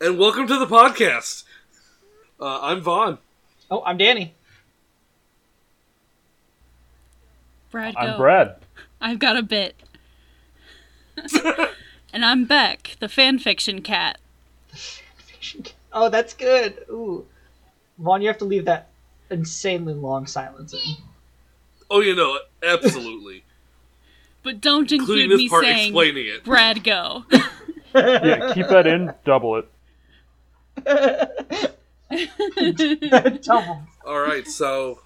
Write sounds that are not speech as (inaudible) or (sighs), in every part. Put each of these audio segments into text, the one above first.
and welcome to the podcast. Uh, I'm Vaughn. Oh, I'm Danny. Brad, go. I'm Brad. I've got a bit. (laughs) and I'm Beck, the fanfiction cat. Oh, that's good. Ooh, Vaughn, you have to leave that insanely long silence in. Oh, you know it. Absolutely. (laughs) But don't Including include this me part saying explaining it. Brad, go. (laughs) Yeah, keep that in. Double it. Double. (laughs) All right, so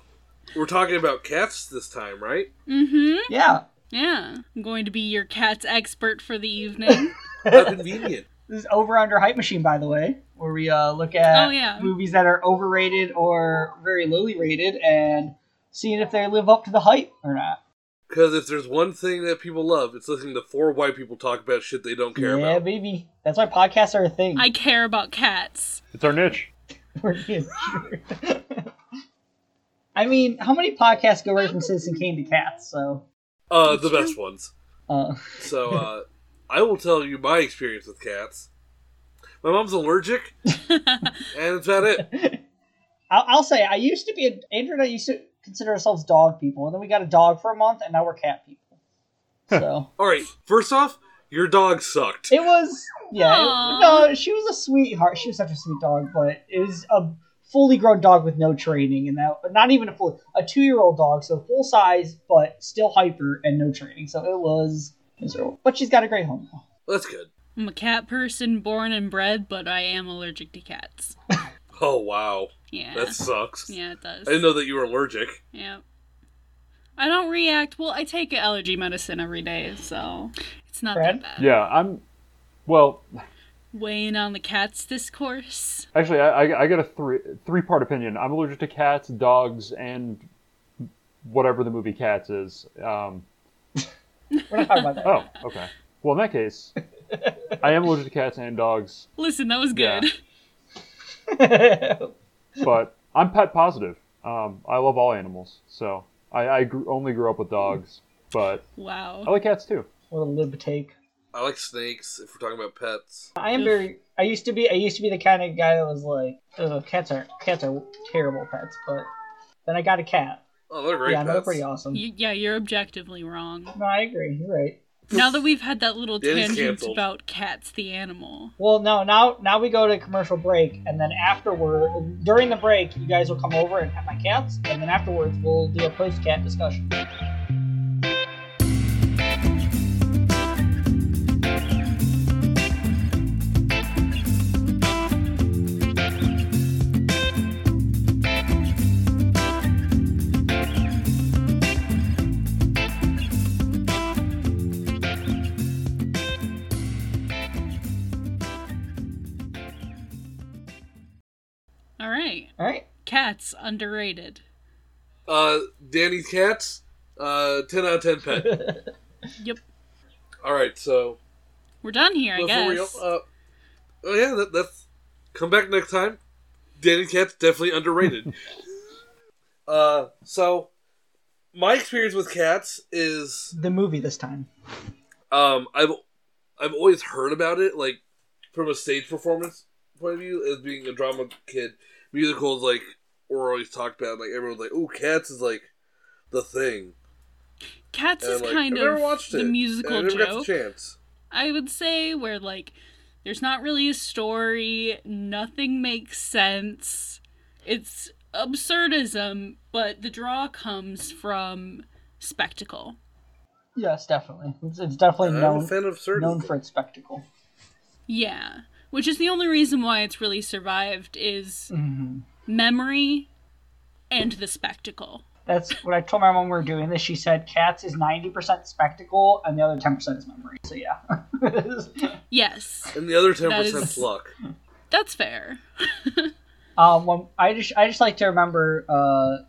we're talking about cats this time, right? mm-hmm. Yeah, Yeah. I'm going to be your cat's expert for the evening. (laughs) How convenient. this is over under hype machine, by the way, where we uh, look at Oh, yeah. movies that are overrated or very lowly rated and seeing if they live up to the hype or not. Because if there's one thing that people love, it's listening to four white people talk about shit they don't care yeah, about. Yeah, baby. That's why podcasts are a thing. I care about cats. It's our niche. (laughs) We're being. I mean, how many podcasts go right from Citizen Kane to cats? So, Uh, the best ones. uh, So, uh, I will tell you my experience with cats. My mom's allergic, (laughs) and that's about it. (laughs) I'll, I'll say I used to be a Andrew and I used to consider ourselves dog people, and then we got a dog for a month, and now we're cat people. So All right, first off, your dog sucked. it was yeah. it- no, she was a sweetheart. She was such a sweet dog, but it was a fully grown dog with no training, and that not even a full a two year old dog, so full size but still hyper and no training. So it was miserable. But she's got a great home now. That's good. I'm a cat person born and bred, but I am allergic to cats. (laughs) Oh, wow. Yeah. That sucks. yeah, it does. I didn't know that you were allergic. Yeah. I don't react. Well, I take allergy medicine every day, so it's not Brad? that bad. Yeah, I'm. Well, Weighing on the cat's discourse. actually, I, I, I got a three three part opinion. I'm allergic to cats, dogs, and whatever the movie Cats is. Um, We're not talking about that. oh, okay. Well, in that case, I am allergic to cats and dogs, Listen, that was good. Yeah. (laughs) but I'm pet positive. Um, I love all animals, so I, I grew, only grew up with dogs, but Wow. I like cats too. what a lib take. I like snakes, if we're talking about pets. I am very. I used to be. I used to be the kind of guy that was like, Ugh, cats are cats are terrible pets. But then I got a cat. Oh, they're great yeah, they're pretty awesome. Y- yeah, you're objectively wrong. No, I agree. You're right. Now that we've had that little Danny's tangent about cats the animal. Well, no, now now we go to commercial break, and then afterward, during the break, you guys will come over and pet my cats, and then afterwards we'll do a post cat discussion. Cats underrated. Uh, Danny's cats, uh, 10 out of 10 pet. (laughs) Yep. All right, so We're done here, I before we, guess. uh, oh yeah, that, that's come back next time. Danny's cat's definitely underrated. (laughs) uh, so my experience with cats is The movie this time. um, I've I've always heard about it, like from a stage performance point of view, as being a drama kid. Musicals like were always talked about, like everyone's like, "Oh, Cats is like the thing." Cats And is I'm like, kind I've never of watched the it. musical and I never got joke. the chance. I would say where like there's not really a story, nothing makes sense. It's absurdism, but the draw comes from spectacle. Yes, definitely. It's, it's definitely I'm a known fan of known for its spectacle. Yeah, which is the only reason why it's really survived is hmm memory and the spectacle. That's what I told my mom when we were doing this. She said cats is ninety percent spectacle and the other ten percent is memory. So yeah. (laughs) Yes, and the other 10% is- luck. that's fair. (laughs) Um, when, I just I just like to remember uh,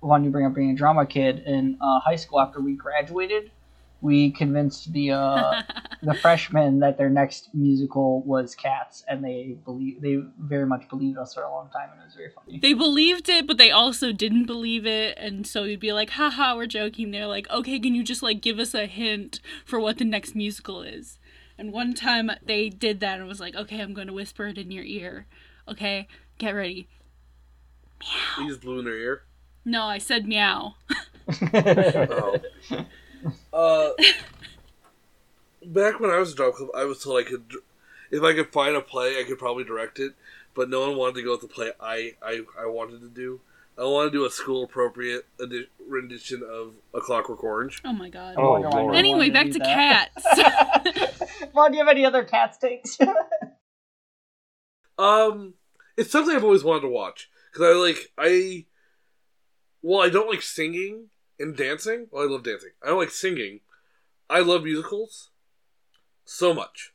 when you bring up being a drama kid in uh, high school after we graduated, we convinced the uh, (laughs) the freshmen that their next musical was Cats, and they believe they very much believed us for a long time, and it was very funny. They believed it, but they also didn't believe it, and so you'd be like, haha, we're joking. They're like, okay, can you just like give us a hint for what the next musical is? And one time they did that and was like, okay, I'm going to whisper it in your ear. Okay, get ready. You just blew in their ear. No, I said meow. (laughs) Oh. Uh, back when I was a drama club, I was told I could, if I could find a play, I could probably direct it. But no one wanted to go with the play I I, I wanted to do. I want to do a school appropriate edi- rendition of A Clockwork Orange. Oh my god. Oh, wonder why Lord. Anyway, back to that. cats. (laughs) Vaughn, do you have any other cats takes? (laughs) Um, it's something I've always wanted to watch because I like I. Well, I don't like singing and dancing. Well, I love dancing. I don't like singing. I love musicals so much,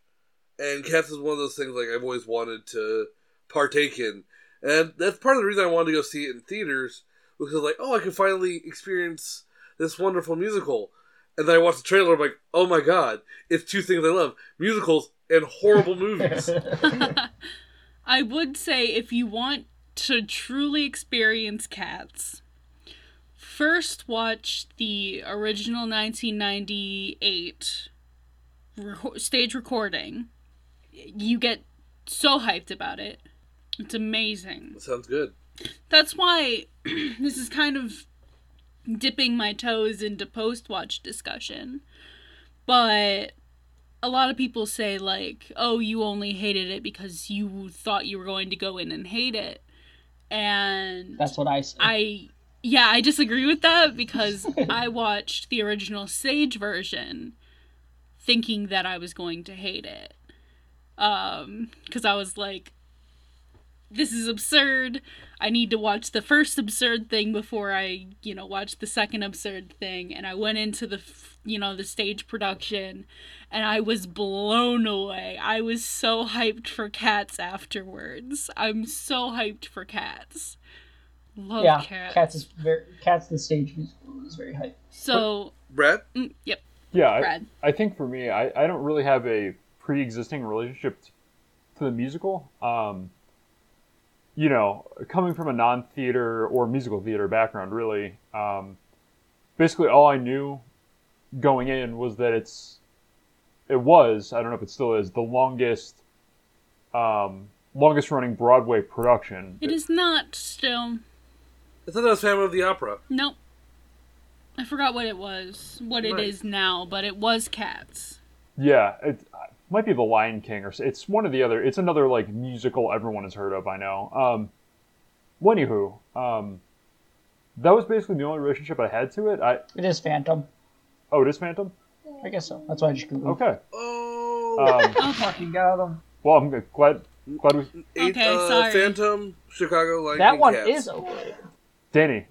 and Cats is one of those things like I've always wanted to partake in, and that's part of the reason I wanted to go see it in theaters because like, oh, I can finally experience this wonderful musical. And then I watched the trailer. I'm like, oh my god, it's two things I love: musicals and horrible movies. (laughs) (laughs) I would say if you want to truly experience cats, first watch the original 1998 reco- stage recording. You get so hyped about it. It's amazing. Sounds good. That's why (clears throat) this is kind of dipping my toes into post watch discussion. But a lot of people say, like, oh, you only hated it because you thought you were going to go in and hate it. And That's what I said. I, yeah, I disagree with that because (laughs) I watched the original Sage version thinking that I was going to hate it. Um, because I was like, this is absurd. I need to watch the first absurd thing before I, you know, watch the second absurd thing. And I went into the, you know, the stage production and I was blown away. I was so hyped for cats afterwards. I'm so hyped for cats. Love yeah, cats. cats is very cats. The stage musical is very hype. So, Brad? mm, yep, Yeah, I, Brad. I think for me, I, I don't really have a pre-existing relationship t- to the musical. Um, you know, coming from a non-theater or musical theater background, really, um, basically all I knew going in was that it's, it was, I don't know if it still is, the longest, um, longest running Broadway production. It is not still. I thought that was Phantom of the Opera. Nope. I forgot what it was, what it Right. is now, but it was cats. Yeah, it might be The Lion King, or it's one of the other. It's another like musical everyone has heard of. I know. Um, well, anywho, um, that was basically the only relationship I had to it. I It is Phantom. oh, it is Phantom. I guess so. That's why I just googled. Okay. Oh, Um, (laughs) Okay. Fucking got him. well, I'm good. glad. Glad we. Okay, uh, sorry. Phantom, Chicago, Lion That King, one Cats. is overrated. Danny,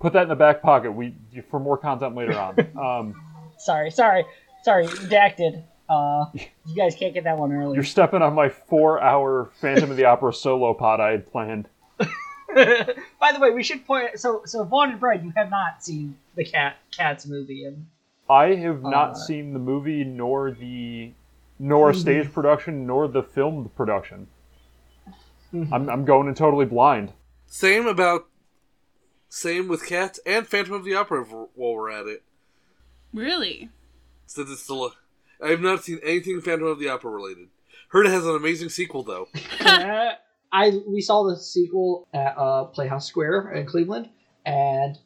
put that in the back pocket. We for more content later on. (laughs) Um, Sorry, sorry, sorry. Redacted. Uh, you guys can't get that one early. you're stepping on my four-hour Phantom of the Opera solo pod I had planned. (laughs) By the way, we should point. So, so Vaughn and Brad, you have not seen the cat Cats movie, and I have not Uh, seen the movie nor the nor a stage production nor the filmed production. I'm I'm going in totally blind. Same about. Same with Cats and Phantom of the Opera v- while we're at it. Really? Since it's still. A, I have not seen anything Phantom of the Opera related. Heard it has an amazing sequel, though. Uh, (laughs) (laughs) I we saw the sequel at uh, Playhouse Square in Cleveland, and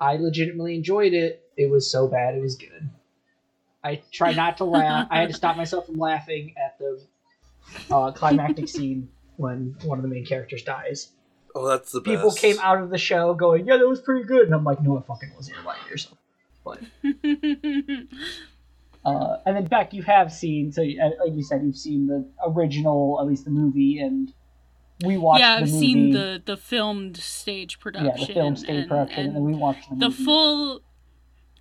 I legitimately enjoyed it. It was so bad, it was good. I tried not to laugh. I had to stop myself from laughing at the uh, climactic (laughs) scene when one of the main characters dies. Oh, that's the best. People came out of the show going, "Yeah, that was pretty good," and I'm like, "No, it fucking wasn't. You're lying to yourself." But (laughs) uh, and then Beck, you have seen so uh, like you said, you've seen the original, at least the movie, and we watched. yeah, I've movie, seen the the filmed stage production. yeah the film stage and- production, and, and then we watched the, the movie. full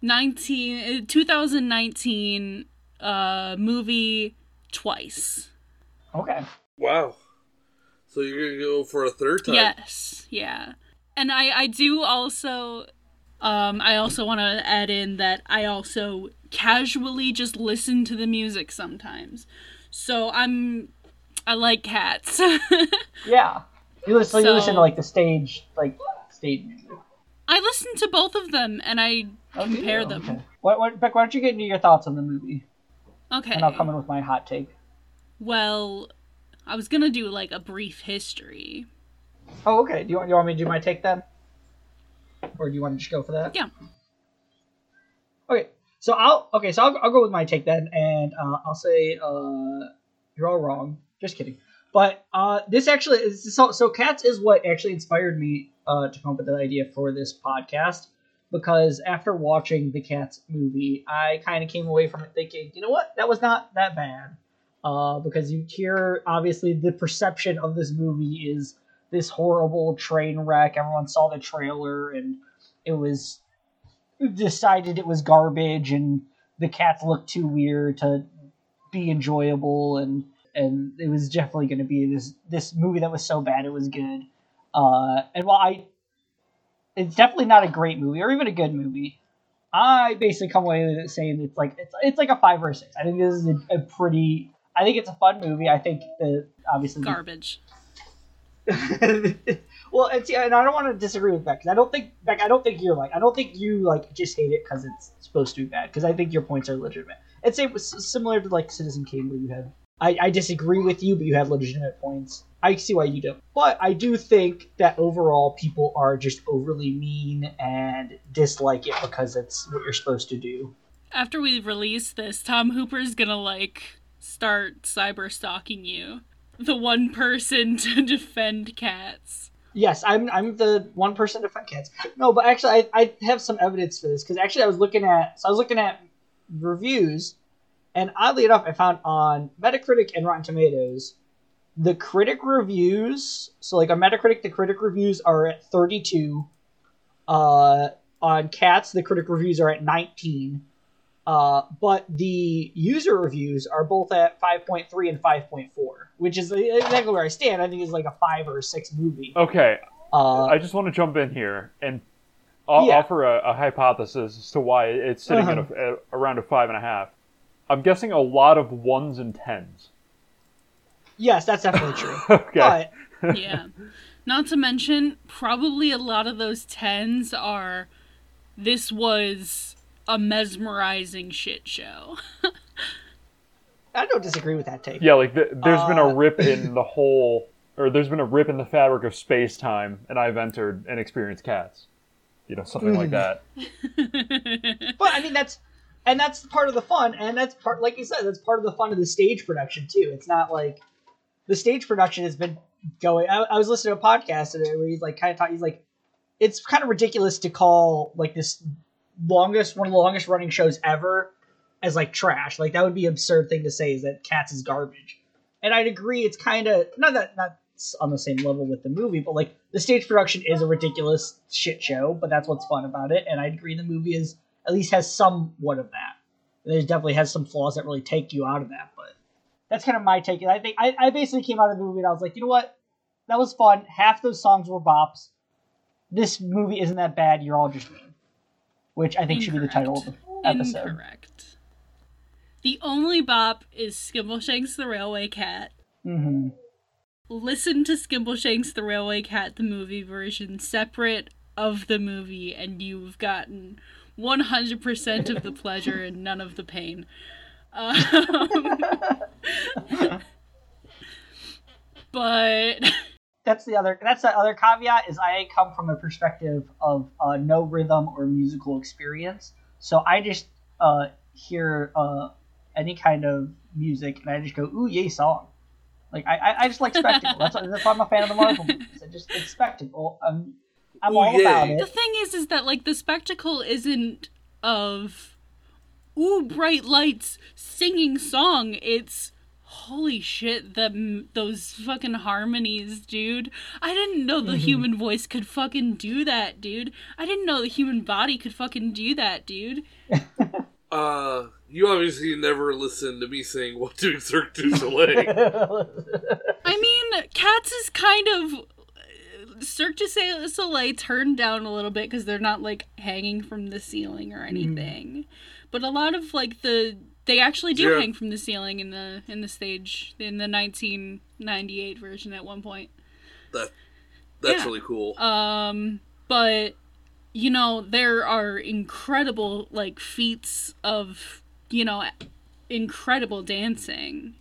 19 uh, 2019 uh movie twice. Okay, Wow. So you're gonna go for a third time? Yes, yeah. And I I do also um I also want to add in that I also casually just listen to the music sometimes. So I'm I like cats. (laughs) yeah. You listen, you listen to like the stage, like stage music. I listen to both of them and I Oh, do you? compare them. Okay. What, what, Beck, why don't you get into your thoughts on the movie? Okay. and I'll come in with my hot take. Well, I was gonna do like a brief history. Oh, okay. Do you want you want me to do my take then, or do you want to just go for that? Yeah. Okay. So I'll okay. So I'll, I'll go with my take then, and uh, I'll say uh, you're all wrong. Just kidding. But uh, this actually is so. So Cats is what actually inspired me uh, to come up with the idea for this podcast because after watching the Cats movie, I kind of came away from it thinking, you know what, that was not that bad. Uh, because you hear obviously the perception of this movie is this horrible train wreck. Everyone saw the trailer and it was decided it was garbage and the cats looked too weird to be enjoyable and and it was definitely going to be this this movie that was so bad it was good. Uh, and while I, it's definitely not a great movie or even a good movie. I basically come away with it saying it's like it's it's like a five or a six. I think this is a, a pretty. I think it's a fun movie. I think the obviously Garbage. (laughs) well, and, see, and I don't want to disagree with that because I don't think Beck. I don't think you're like. I don't think you like just hate it because it's supposed to be bad. Because I think your points are legitimate. It's same similar to like Citizen Kane, where you have. I, I disagree with you, but you have legitimate points. I see why you don't. But I do think that overall people are just overly mean and dislike it because it's what you're supposed to do. After we release this, Tom Hooper's gonna like start cyber stalking you. The one person (laughs) to defend cats. Yes, I'm I'm the one person to defend cats. No, but actually, I, I have some evidence for this because actually I was looking at so I was looking at reviews, and oddly enough, I found on Metacritic and Rotten Tomatoes, the critic reviews. So like on Metacritic, the critic reviews are at 32. Uh, on Cats, the critic reviews are at 19. Uh, but the user reviews are both at 5.3 and 5.4, which is exactly where I stand. I think it's like a five or a six movie. Okay, Uh, I just want to jump in here and o- Yeah. offer a, a hypothesis as to why it's sitting Uh-huh. at, a, at around a five and a half. I'm guessing a lot of ones and tens. yes, that's definitely true. (laughs) okay. But (laughs) Yeah. Not to mention, probably a lot of those tens are this was a mesmerizing shit show. I don't disagree with that take. Yeah, like th- there's been Uh, a rip in (laughs) the whole, or there's been a rip in the fabric of space time, and I've entered and experienced cats. You know, something like Mm-hmm. that. (laughs) But I mean, that's and that's part of the fun, and that's part, like you said, that's part of the fun of the stage production too. It's not like the stage production has been going. I, I was listening to a podcast today where he's like kind of talking. He's like, it's kind of ridiculous to call like this longest one of the longest running shows ever as like trash. Like that would be absurd thing to say is that Cats is garbage. And I'd agree. It's kind of not that not on the same level with the movie, but like the stage production is a ridiculous shit show. But that's what's fun about it. And I'd agree the movie is at least has somewhat of that. There's definitely has some flaws that really take you out of that, but that's kind of my take. I think I, I basically came out of the movie and I was like, you know what, that was fun. Half those songs were bops. This movie isn't that bad. You're all just mean, which I think should be the title of the episode. Incorrect. The only bop is Skimbleshanks the Railway Cat. Mm-hmm. Listen to Skimbleshanks the Railway Cat, the movie version, separate of the movie, and you've gotten 100% of the pleasure and none of the pain. Um, (laughs) but (laughs) That's the other. That's the other caveat is I come from a perspective of uh, no rhythm or musical experience, so I just uh, hear uh, any kind of music and I just go ooh yay song. Like I, I, I just like spectacle. That's why, that's why I'm a fan of the Marvel movies. I just it's spectacle. I'm I'm Ooh, all yay. about the thing is, is that like the spectacle isn't of ooh bright lights singing song. It's holy shit them those fucking harmonies, dude. I didn't know the human voice could fucking do that, dude. I didn't know the human body could fucking do that, dude. (laughs) Uh, you obviously never listened to me saying "What doing Cirque du Soleil." (laughs) I mean, Cats is kind of uh, Cirque du Soleil turned down a little bit because they're not like hanging from the ceiling or anything. But a lot of like the they actually do Yeah. hang from the ceiling in the in the stage in the 1998 version at one point. that that's Yeah. really cool. Um, but you know there are incredible like feats of you know incredible dancing.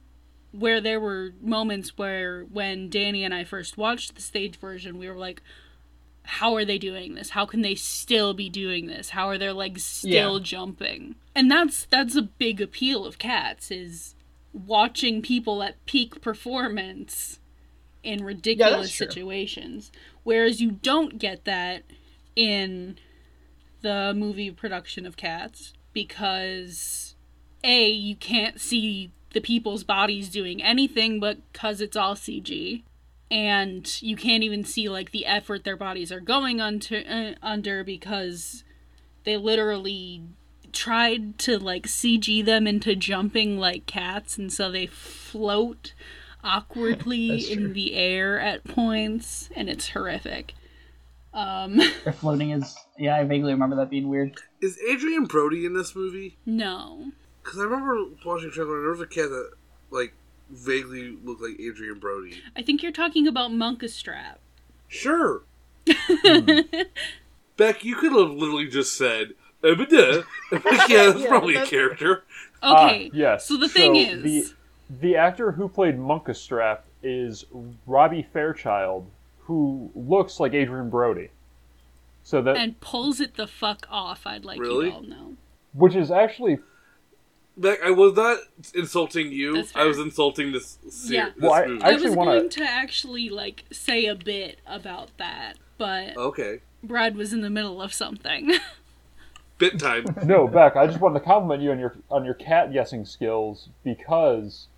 Where there were moments where, when Danny and I first watched the stage version, we were like, how are they doing this? How can they still be doing this? How are their legs still Yeah. jumping? And that's that's a big appeal of cats is watching people at peak performance in ridiculous true. situations. Whereas you don't get that in the movie production of Cats because A, you can't see the people's bodies doing anything but because it's all CG. And you can't even see like the effort their bodies are going under, uh, under because they literally tried to like CG them into jumping like cats, and so they float awkwardly (laughs) in the air at points, and it's horrific. Um, (laughs) Their floating is yeah, I vaguely remember that being weird. Is Adrien Brody in this movie? no. Because I remember watching trailer and there was a cat that like vaguely look like Adrien Brody. I think you're talking about Munkustrap. Sure. (laughs) Beck, you could have literally just said, uh, but duh. Like, (laughs) yeah, that's Yeah, probably a character. Okay. Ah, yes. So the thing is, the the actor who played Munkustrap is Robbie Fairchild, who looks like Adrien Brody. So that and pulls it the fuck off. I'd like Really? you all know. which is actually Beck, I was not insulting you. That's I was insulting this, ser- Yeah. this Well, I- movie. I, was wanna- going to actually like say a bit about that, but Okay. Brad was in the middle of something. (laughs) Bit time. no Beck. I just wanted to compliment you on your on your cat guessing skills because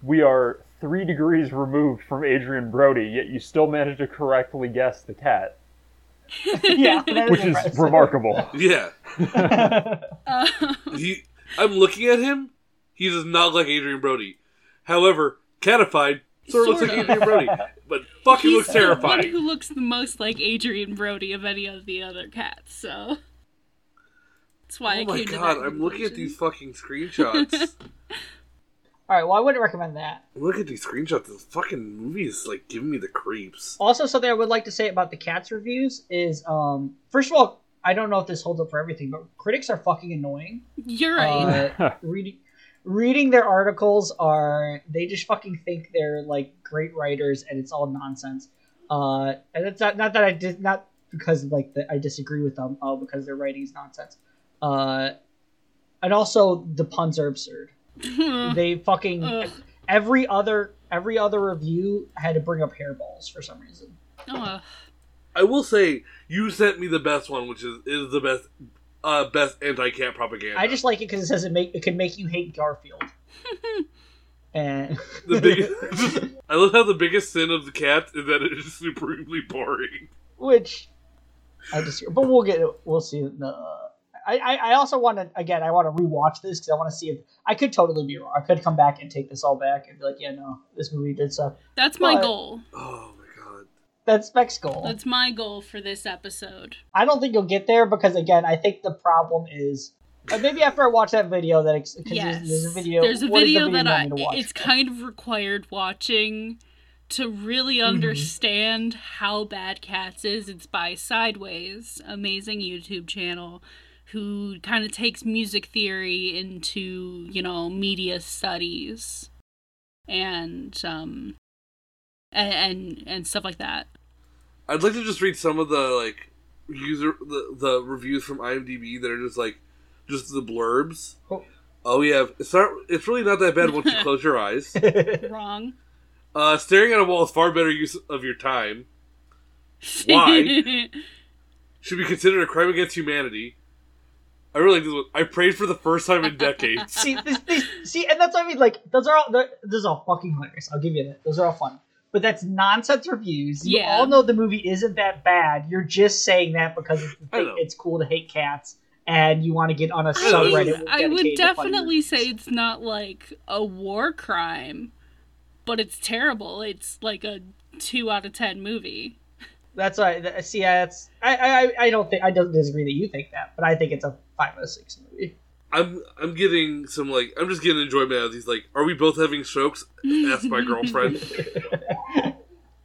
we are three degrees removed from Adrien Brody, yet you still managed to correctly guess the cat, (laughs) yeah, which is impressive. remarkable. Yeah. (laughs) uh, He, I'm looking at him. He does not look like Adrien Brody. However, catified sort of looks like Adrien Brody, but fucking he's looks the one terrifying. who looks the most like Adrian Brody of any of the other cats. So that's why I Oh my came to god, that I'm looking at these fucking (laughs) screenshots. All right, well, I wouldn't recommend that. Look at these screenshots. This fucking movie is like giving me the creeps. Also, something I would like to say about the cats reviews is, um, first of all, I don't know if this holds up for everything, but critics are fucking annoying. You're right. Uh, (laughs) reading reading their articles are they just fucking think they're like great writers and it's all nonsense. Uh, and it's not not that I did not because like the, I disagree with them, uh, because their writing is nonsense. Uh, and also the puns are absurd. (laughs) They fucking Ugh. every other every other review had to bring up hairballs for some reason. Ugh. I will say you sent me the best one, which is is the best uh best anti-cat propaganda. I just like it because it says it make it can make you hate Garfield. (laughs) and the biggest. (laughs) I love how the biggest sin of the cat is that it is supremely boring. which I just but we'll get we'll see. The, I, I I also want to again I want to rewatch this because I want to see if I could totally be wrong. I could come back and take this all back and be like, yeah, no, this movie did suck. That's my goal. Oh my god. That's Spec's goal. That's my goal for this episode. I don't think you'll get there because again, I think the problem is. uh, maybe after I watch that video, that ex- Yes. there's, there's a video. There's a is the video that I. want me to watch? It's kind of required watching to really Mm-hmm. understand how bad Cats is. It's by Sideways, amazing YouTube channel, who kind of takes music theory into you know media studies, and um, and and, and stuff like that. I'd like to just read some of the like user the, the reviews from IMDb that are just like just the blurbs. Oh. Oh yeah, it's not. It's really not that bad once you (laughs) close your eyes. (laughs) Wrong. Uh, staring at a wall is far better use of your time. Why? (laughs) Should be considered a crime against humanity. I really like this one. I prayed for the first time in decades. see, this, this, see, and that's what I mean. Like, those are all. Those are all fucking hilarious. I'll give you that. Those are all fun. But that's nonsense reviews. You Yeah. all know the movie isn't that bad. You're just saying that because it's, it's cool to hate cats, and you want to get on a I subreddit. would, I would dedicated to funny definitely say it's not like a war crime, but it's terrible. It's like a two out of ten movie. that's why. See, that's I, I, I don't think I don't disagree that you think that, but I think it's a five out of six movie. I'm I'm getting some like I'm just getting enjoyment out of these. Like, are we both having strokes? Asked my girlfriend. (laughs)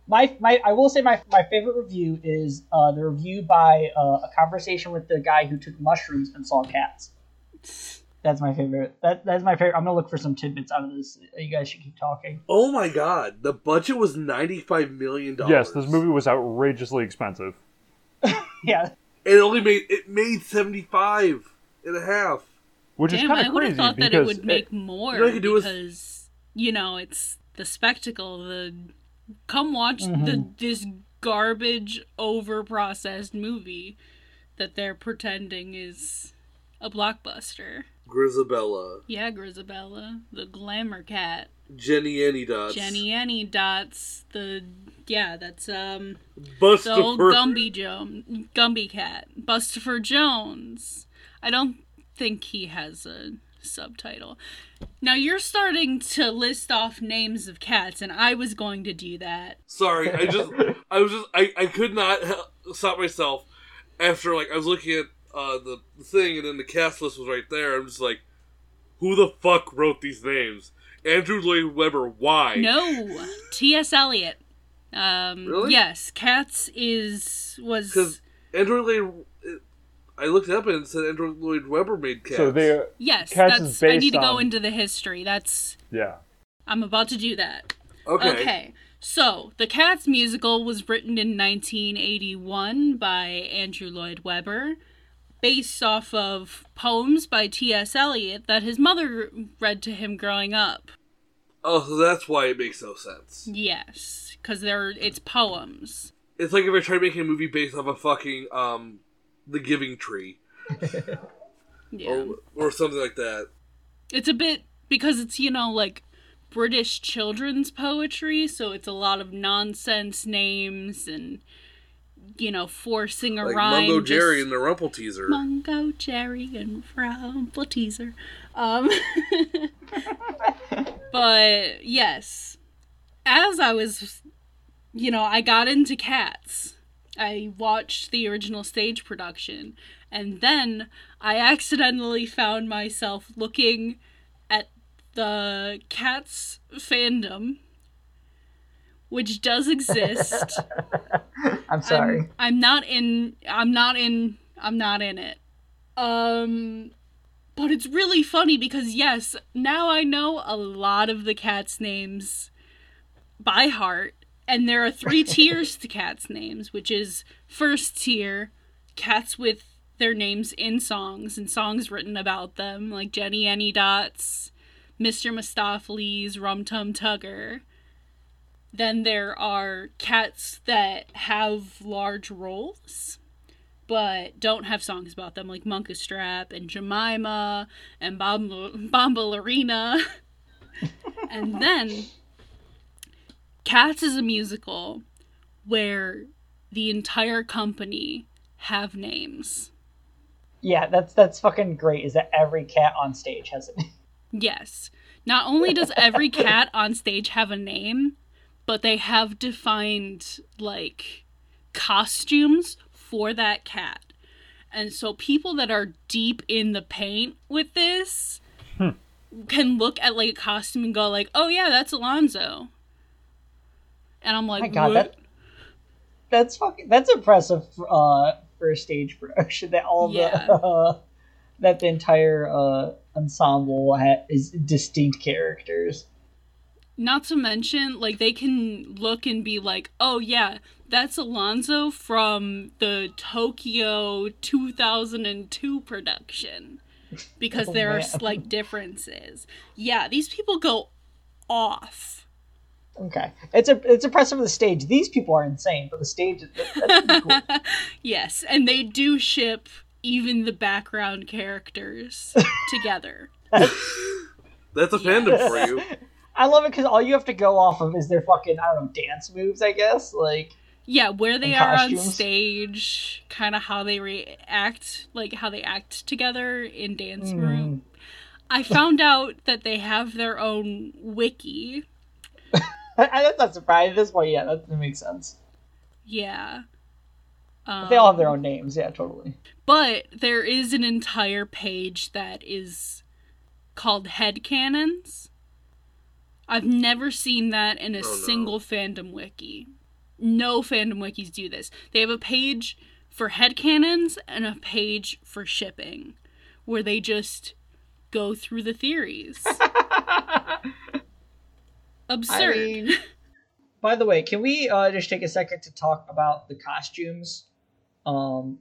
My, my I will say my, my favorite review is uh, the review by uh, a conversation with the guy who took mushrooms and saw cats. That's my favorite. That that's my favorite. I'm gonna look for some tidbits out of this. You guys should keep talking. Oh my god, the budget was ninety five million dollars. Yes, this movie was outrageously expensive. (laughs) Yeah, It only made it made seventy five and a half. Which is Damn, kind I of would crazy have thought that because it would make more You know what you is- because you know it's the spectacle. The come watch the Mhm. this garbage over processed movie that they're pretending is a blockbuster. Grizabella, Yeah, Grizabella, the glamour cat, Jennyanydots, Jenny Any Dots, the yeah, that's um Buster the old Gumby Jones, Gumby cat, Bustopher Jones. I don't think he has a subtitle. Now you're starting to list off names of cats, and I was going to do that. Sorry, I just, (laughs) I was just, I, I could not (laughs) stop myself after like I was looking at uh, the, the thing, and then the cast list was right there. I'm just like, who the fuck wrote these names? Andrew Lloyd Webber, why? No, T.S. Eliot. Um, Really? Yes, Cats is was Because Andrew Lloyd, it- I looked it up and it said Andrew Lloyd Webber made cats. so they yes. Cats that's is I need to go on- into the history. That's yeah. I'm about to do that. okay. Okay. So, the Cats musical was written in 1981 by Andrew Lloyd Webber, based off of poems by T.S. Eliot that his mother read to him growing up. Oh, so that's why it makes no sense. Yes, because they're it's poems. It's like if I tried making a movie based off a fucking um, The Giving Tree (laughs) Yeah. or or something like that. It's a bit because it's, you know, like British children's poetry, so it's a lot of nonsense names and you know, forcing a Like rhyme. Mungojerrie and the Rumpleteazer. Mungo, Jerry, and Rumpleteazer. Um, (laughs) but yes, as I was, you know, I got into cats. I watched the original stage production, and then I accidentally found myself looking at the cats fandom, which does exist. (laughs) I'm sorry. I'm, I'm not in I'm not in I'm not in it. Um but it's really funny because yes, now I know a lot of the cats names by heart and there are three (laughs) tiers to cats names, which is first tier cats with their names in songs and songs written about them like Jennyanydots, Mr. Mistoffelees, Rum Tum Tugger. Then there are cats that have large roles, but don't have songs about them, like Munkustrap and Jemima and Bomb- Bombalurina. (laughs) and then Cats is a musical where the entire company have names. Yeah, that's that's fucking great. Is that every cat on stage has it? Yes. Not only does every cat on stage have a name, but they have defined like costumes for that cat. And so people that are deep in the paint with this hmm. can look at like a costume and go like, "Oh yeah, that's Alonzo." And I'm like, my God, that that's fucking that's impressive uh, for a stage production. That all Yeah. the (laughs) uh, that the entire uh, ensemble ha- is distinct characters. Not to mention, like, they can look and be like, oh, yeah, that's Alonzo from the Tokyo 2002 production. (laughs) Because Oh, there are slight differences. Yeah, these people go off. Okay, it's a it's impressive. The stage. These people are insane, but the stage. that- That's cool. (laughs) yes, and they do ship even the background characters (laughs) together. (laughs) That's a fandom for you. I love it because all you have to go off of is their fucking I don't know dance moves. I guess like Yeah, where they And are on stage, kind of how they react, like how they act together in dance Mhm. room. I found out that they have their own wiki. I, I, that's not surprising. At this point, yeah, that, that makes sense. Yeah. Um, they all have their own names. Yeah, totally. But there is an entire page that is called head Headcanons. I've never seen that in a Oh, no. single fandom wiki. No fandom wikis do this. They have a page for head headcanons and a page for shipping where they just go through the theories. (laughs) I Absurd. mean, (laughs) by the way, can we uh, just take a second to talk about the costumes? Um,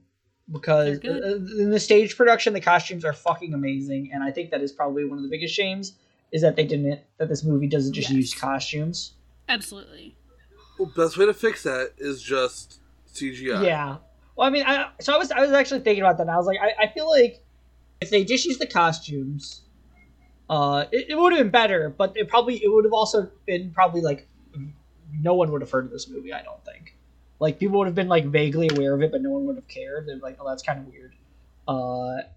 because They're good. uh, in the stage production, the costumes are fucking amazing, and I think that is probably one of the biggest shames is that they didn't that this movie doesn't just Yes. use costumes. Absolutely. Well, best way to fix that is just CGI. Yeah. Well, I mean, I, so I was I was actually thinking about that. And I was like, I, I feel like if they just use the costumes, uh, it, it would have been better. But it probably it would have also been probably like no one would have heard of this movie. I don't think. Like people would have been like vaguely aware of it, but no one would have cared. They're like, oh, that's kind of weird. Uh,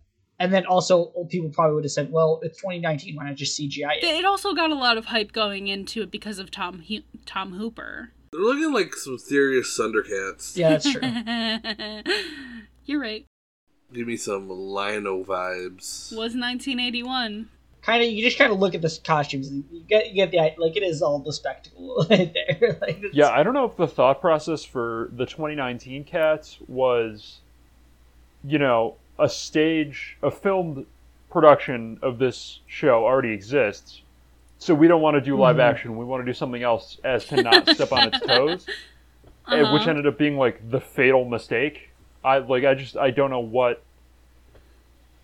and then also people probably would have said, well, it's 2019. Why not just CGI it? It also got a lot of hype going into it because of Tom Hu- Tom Hooper. They're looking like some serious Thundercats. Yeah, that's true. (laughs) You're right. Give me some Lino vibes. Was 1981. Kind of you just kind of look at the costumes and you get you get the like it is all the spectacle (laughs) right there. (laughs) like, Yeah, I don't know if the thought process for the 2019 cats was, you know, a stage, a filmed production of this show already exists. So we don't want to do live Mhm. action. We want to do something else as to not step on its (laughs) toes, which Uh-huh. ended up being like the fatal mistake. I like I just I don't know what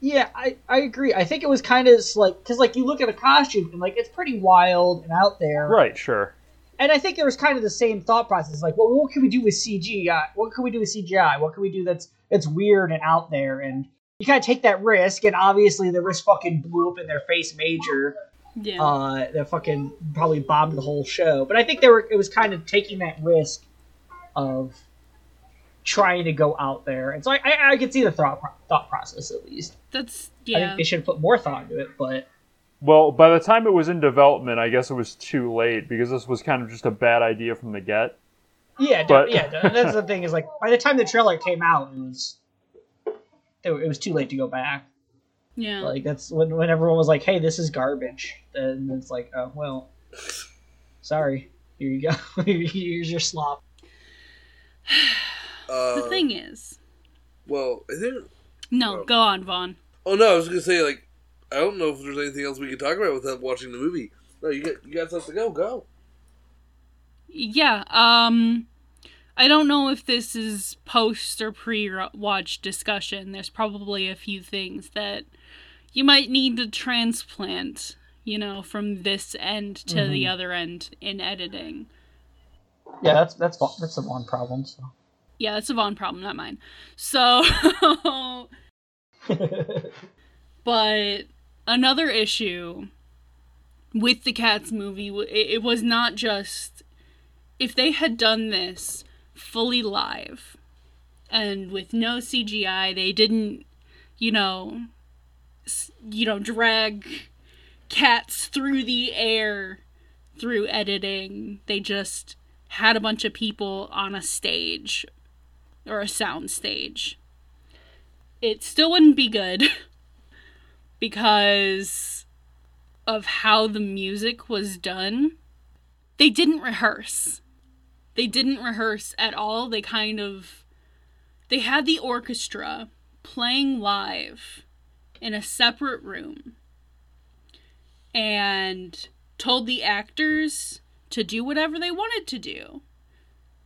Yeah, I, I agree. I think it was kind of like because like you look at the costume and like it's pretty wild and out there, right, sure. and I think there was kind of the same thought process. Like, well, what can we do with CGI? What can we do with CGI? What can we do that's that's weird and out there? And you kind of take that risk, and obviously the risk fucking blew up in their face major. Yeah. Uh, that fucking probably bombed the whole show. But I think they were it was kind of taking that risk of trying to go out there, and so I I, I could see the thought pro- thought process at least. That's yeah. I yeah. think they should put more thought into it, but Well, by the time it was in development, I guess it was too late because this was kind of just a bad idea from the get. yeah, But- yeah. That's the thing is like by the time the trailer came out, it was it, it was too late to go back. Yeah. Like that's when when everyone was like, "Hey, this is garbage," and it's like, "Oh well, sorry, here you go. (laughs) Here's your slop." (sighs) (sighs) (sighs) Uh, the thing is, Well, I think. no, Oh. go on, Vaughn. Oh no, I was gonna say like, I don't know if there's anything else we can talk about without watching the movie. No, you got you got stuff to go. Go. Yeah. Um, I don't know if this is post or pre-watch discussion. There's probably a few things that you might need to transplant. You know, from this end to the Mhm. other end in editing. Yeah, that's that's that's the one problem. So. Yeah, that's a Vaughn problem, not mine. So, (laughs) but another issue with the Cats movie, it, it was not just if they had done this fully live and with no CGI, they didn't, you know, you know, drag cats through the air through editing. They just had a bunch of people on a stage or a sound stage. It still wouldn't be good (laughs) because of how the music was done. They didn't rehearse. They didn't rehearse at all. They kind of they had the orchestra playing live in a separate room and told the actors to do whatever they wanted to do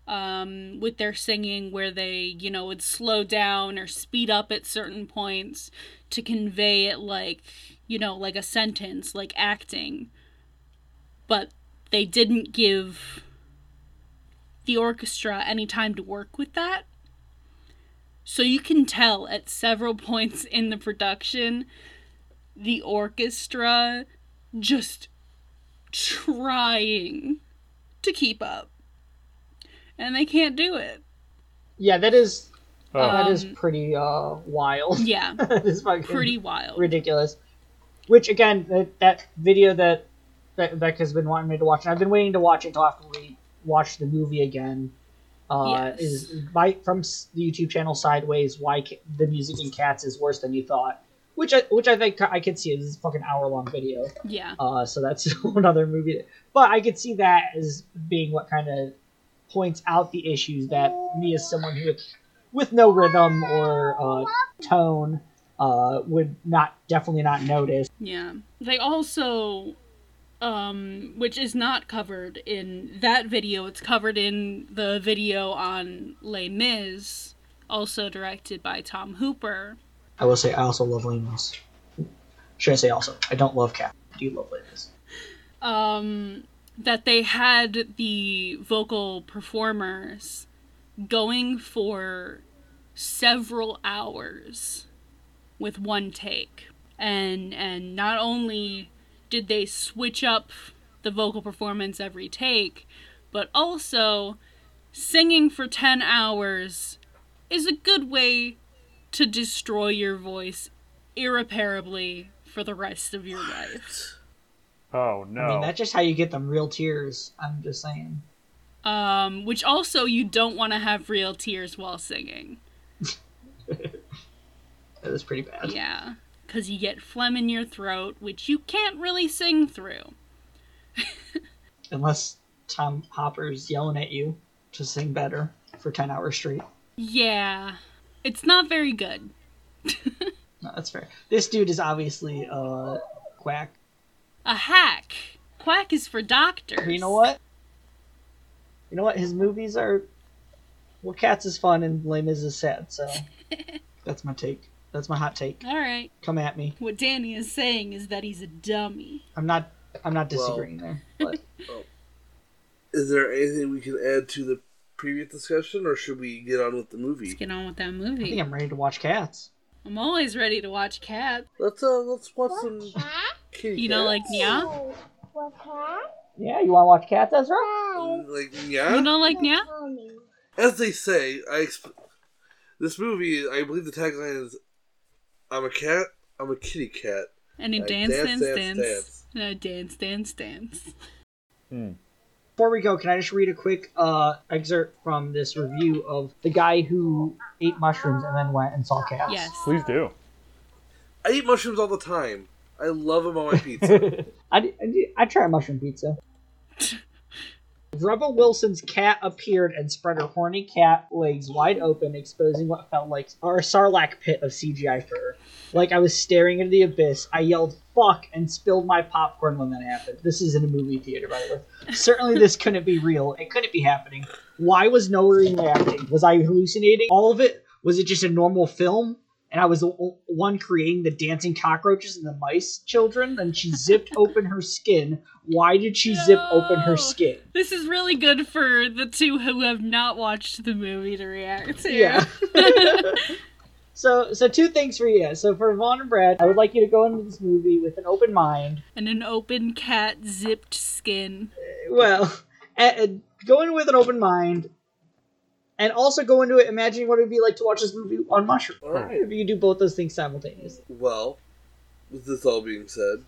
um, with their singing, where they, you know, would slow down or speed up at certain points to convey it like, you know, like a sentence, like acting. But they didn't give the orchestra any time to work with that. So you can tell at several (laughs) points in the production, the orchestra just trying to keep up. And they can't do it. yeah, that is Oh. that is Um, pretty uh wild. Yeah, (laughs) that is fucking pretty wild. ridiculous. Which again, that, that video that, that Becca's been wanting me to watch, and I've been waiting to watch it until after we watch the movie again. Uh, Yes. Is by from the YouTube channel Sideways why Ca- the music in Cats is worse than you thought, which I which I think I could see. This is a fucking hour long video. Yeah. Uh, so that's (laughs) another movie. But I could see that as being what kind of points out the issues that me as someone who with, with no rhythm or uh, tone uh, would not definitely not notice. Yeah. They also um which is not covered in that video. It's covered in the video on Les Mis, also directed by Tom Hooper. I will say I also love Les Lemos. Should I say also? I don't love Cat. I do love Lemos. Um that they had the vocal performers going for several hours with one take. And and not only did they switch up the vocal performance every take, but also singing for 10 hours is a good way to destroy your voice irreparably for the rest of your life. Oh no. I mean, that's just how you get them real tears. I'm just saying. Um, which also you don't want to have real tears while singing. (laughs) That was pretty bad. Yeah, because you get phlegm in your throat, which you can't really sing through. (laughs) Unless Tom Hooper's yelling at you to sing better for 10 hours straight. Yeah, it's not very good. (laughs) No, that's fair. This dude is obviously a quack. A hack. Quack is for doctors. You know what? You know what? His movies are. Well, Cats is fun and Les Mis is sad, so. (laughs) that's my take. That's my hot take. All right. Come at me. What Danny is saying is that he's a dummy. I'm not. I'm not Well- disagreeing there. But (laughs) Is there anything we can add to the previous discussion, or should we get on with the movie? Let's get on with that I think movie. I'm ready to watch Cats. I'm always ready to watch Cats. Let's uh, let's watch some kitty You know, like cats. Nya? Yeah, you want to watch Cats, Ezra? like You know, like Nya? As they say, I exp- this movie. I believe the tagline is, "I'm a cat. I'm a kitty cat." And a Like, dance, dance, dance, dance, dance. And a dance, dance, dance. Hmm. Before we go, can I just read a quick uh, excerpt from this review of the guy who ate mushrooms and then went and saw Cats? Yes. Please do. I eat mushrooms all the time. I love them on my pizza. I I try mushroom pizza. Rebel Wilson's cat appeared and spread her horny cat legs wide open, exposing what felt like our sarlacc pit of CGI fur. Like I was staring into the abyss, I yelled "fuck" and spilled my popcorn when that happened. This is in a movie theater, by the way. Certainly, this couldn't be real. It couldn't be happening. Why was no one reacting? Was I hallucinating? All of it? Was it just a normal film? And I was the one creating the dancing cockroaches and the mice children. And she zipped (laughs) open her skin. Why did she zip open her skin? This is really good for the two who have not watched the movie to react to. Yeah. (laughs) so, so two things for you. So for Vaughn and Brad, I would like you to go into this movie with an open mind. and an open cat zipped skin. Well, go in with an open mind. And also go into it imagining what it would be like to watch this movie on mushroom. all right. If you do both those things simultaneously. Well, with this all being said,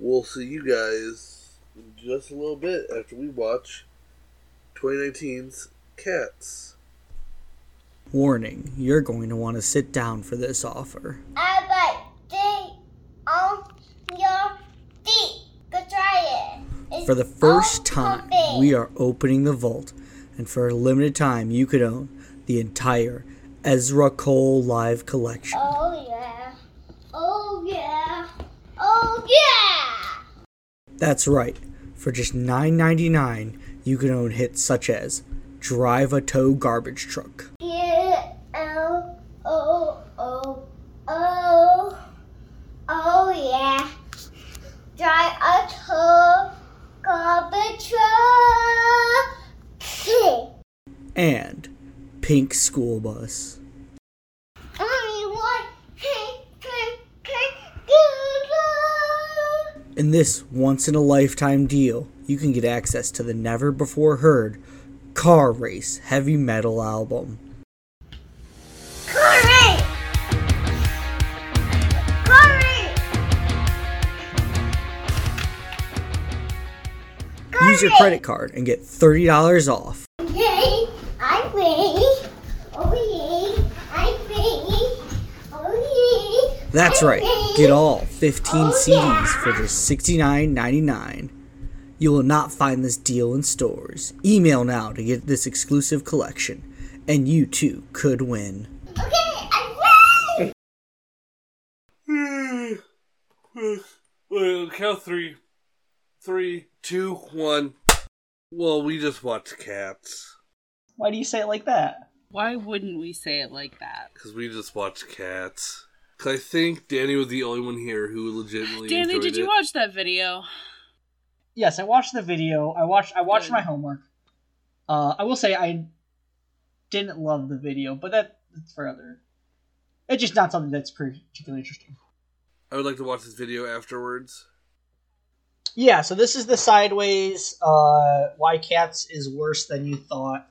we'll see you guys in just a little bit after we watch 2019's Cats. Warning, you're going to want to sit down for this offer. I stay on your feet. Go try it. It's For the first time, comfy. we are opening the vault, and for a limited time, you could own the entire Ezra Cole live collection. Oh yeah. Oh yeah. Oh yeah. That's right. For just $9.99, you can own hits such as Drive a Tow Garbage Truck, Yeah. Oh. Oh. Oh. Oh. Oh yeah. Drive a tow garbage truck. (laughs) and Pink School Bus. In this once in a lifetime deal, you can get access to the never before heard Car Race heavy metal album. Use your credit card and get $30 off. Okay, I pay. Oh. I pay. Oh. That's right. Get all 15 yeah. CDs for just $69.99. You will not find this deal in stores. Email now to get this exclusive collection, and you too could win. Okay, I win! Hmm. well, count three three, two, one. Well, we just watched Cats Why do you say it like that? Why wouldn't we say it like that? because we just watched Cats. Cause I think Danny was the only one here who legitimately. Danny, enjoyed did you it. watch that video? Yes, I watched the video. I watched. I watched Good. my homework. Uh, I will say I didn't love the video, but that, that's for other. It's just not something that's particularly interesting. I would like to watch this video afterwards. Yeah, so this is the sideways. Uh, why Cats is worse than you thought,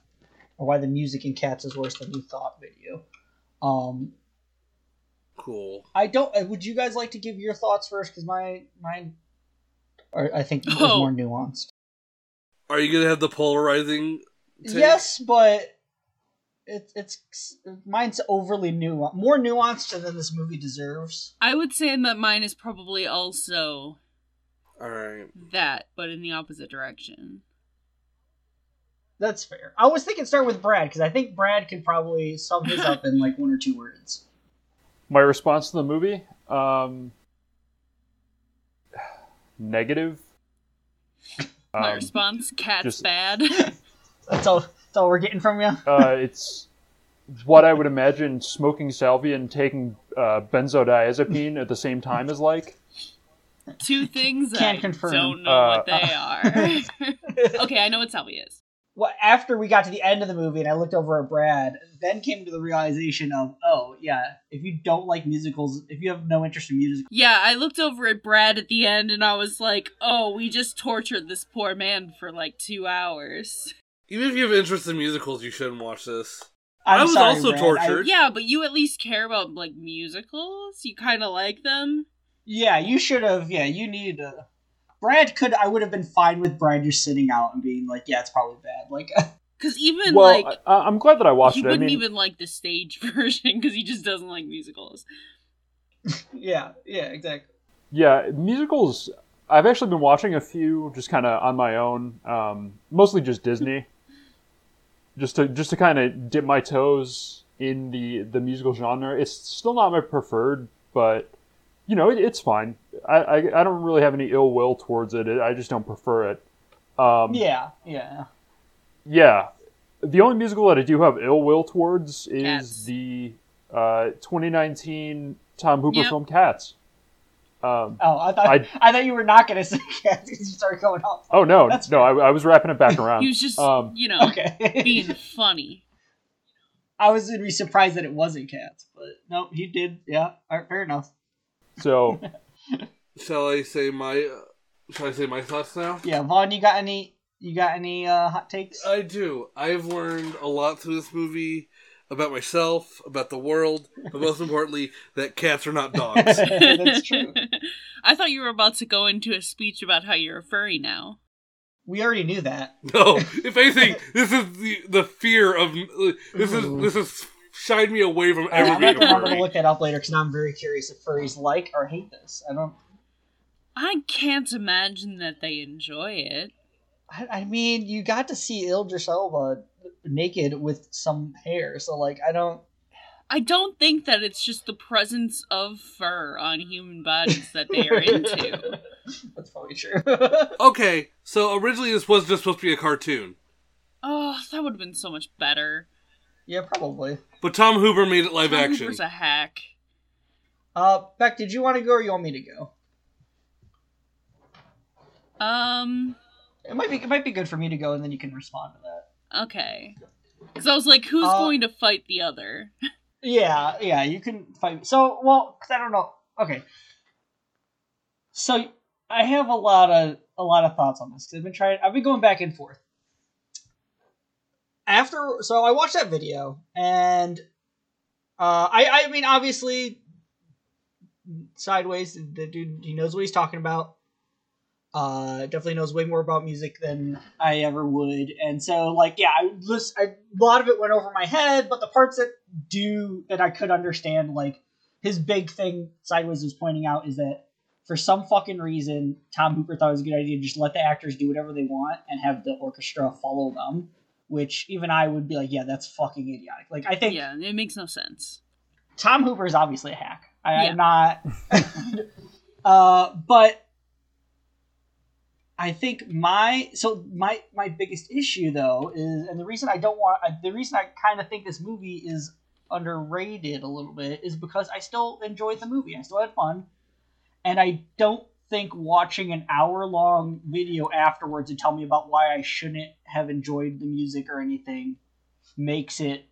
or why the music in Cats is worse than you thought video. Um, Cool. I don't. uh, Would you guys like to give your thoughts first? Because my mine, or I think it was Oh. more nuanced. Are you gonna have the polarizing? take? Yes, but it's it's mine's overly nuanced, more nuanced than this movie deserves. I would say that mine is probably also All right. that, but in the opposite direction. That's fair. I was thinking start with Brad because I think Brad could probably sum his up in like one or two words. (laughs) My response to the movie, um, negative. My Um, response: Cat's just- bad. (laughs) That's all. That's all we're getting from you. uh, it's what I would imagine smoking salvia and taking uh, benzodiazepine at the same time is like. Two things Can't I confirm. don't know Uh, what they are. (laughs) okay, I know what salvia is. Well, after we got to the end of the movie and I looked over at Brad, then came to the realization of, oh yeah, if you don't like musicals, if you have no interest in music, Yeah, I looked over at Brad at the end and I was like, "Oh, we just tortured this poor man for like two hours." Even if you have interest in musicals, you shouldn't watch this. I'm I was sorry, also Brad. tortured. Yeah, but you at least care about like musicals. You kind of like them. Yeah, you should have. Yeah, you needed to. Brad could. I would have been fine with Brad just sitting out and being like, "Yeah, it's probably bad." Like, (laughs) Because even well, like I, I'm glad that I watched he it. I wouldn't mean, even like the stage (laughs) version because he just doesn't like musicals. yeah, yeah, exactly. Yeah, musicals. I've actually been watching a few just kind of on my own, um, mostly just Disney, just to just to kind of dip my toes in the the musical genre. It's still not my preferred, but you know it, it's fine. I, I I don't really have any ill will towards it. I just don't prefer it. Um, Yeah, yeah. yeah. The only musical that I do have ill will towards is Cats. the uh, 2019 Tom Hooper Yep. film Cats. Um, Oh, I thought I, I- thought you were not gonna (laughs) say cats because you started going off. Oh no, That's no, I, I was wrapping it back (laughs) around. He was just, um, you know, Okay. (laughs) being funny. I was gonna be surprised that it wasn't cats, but no, he did. Yeah, all right, fair enough. So (laughs) Shall I say my? Uh, shall I say my thoughts now? Yeah, Vaughn, you got any? You got any uh, hot takes? I do. I've learned a lot through this movie about myself, about the world, but most (laughs) importantly, that cats are not (laughs) dogs. That's true. I thought you were about to go into a speech about how you're a furry now. We already knew that. No, if anything, this is the the fear of this is this has shied me away from Uh, ever I'm being gonna a remember to look that up later because now I'm very curious if furries like or hate this. I don't. I can't imagine that they enjoy it. I, I mean, you got to see Idris Elba naked with some hair, so like, I don't. I don't think that it's just the presence of fur on human bodies that they are into. (laughs) (laughs) That's probably true. (laughs) Okay, so originally this was just supposed to be a cartoon, Oh, that would have been so much better. Yeah, probably. but Tom Hooper made it live Tom action. Hooper's a hack. Uh, Beck, did you want to go or you want me to go? Um, It might be. It might be good for me to go, and then you can respond to that. okay. Because I was like, who's Uh, going to fight the other? (laughs) Yeah, yeah, you can fight. So, well, because I don't know. Okay. So I have a lot of a lot of thoughts on this. 'cause I've been trying. I've been going back and forth. After, so I watched that video, and uh, I, I mean, obviously, sideways, the dude, he knows what he's talking about. Uh, definitely knows way more about music than I ever would, and so like, yeah, I just a lot of it went over my head, but the parts that do that I could understand, like his big thing sideways was pointing out is that for some fucking reason, Tom Hooper thought it was a good idea to just let the actors do whatever they want and have the orchestra follow them. Which even I would be like, yeah, that's fucking idiotic. Like I think Yeah, it makes no sense. Tom Hooper is obviously a hack. I, Yeah. I'm not. (laughs) (laughs) uh, but I think my so my my biggest issue though is, and the reason I don't want, the reason I kind of think this movie is underrated a little bit is because I still enjoyed the movie. I still had fun, and I don't think watching an hour long video afterwards to tell me about why I shouldn't have enjoyed the music or anything makes it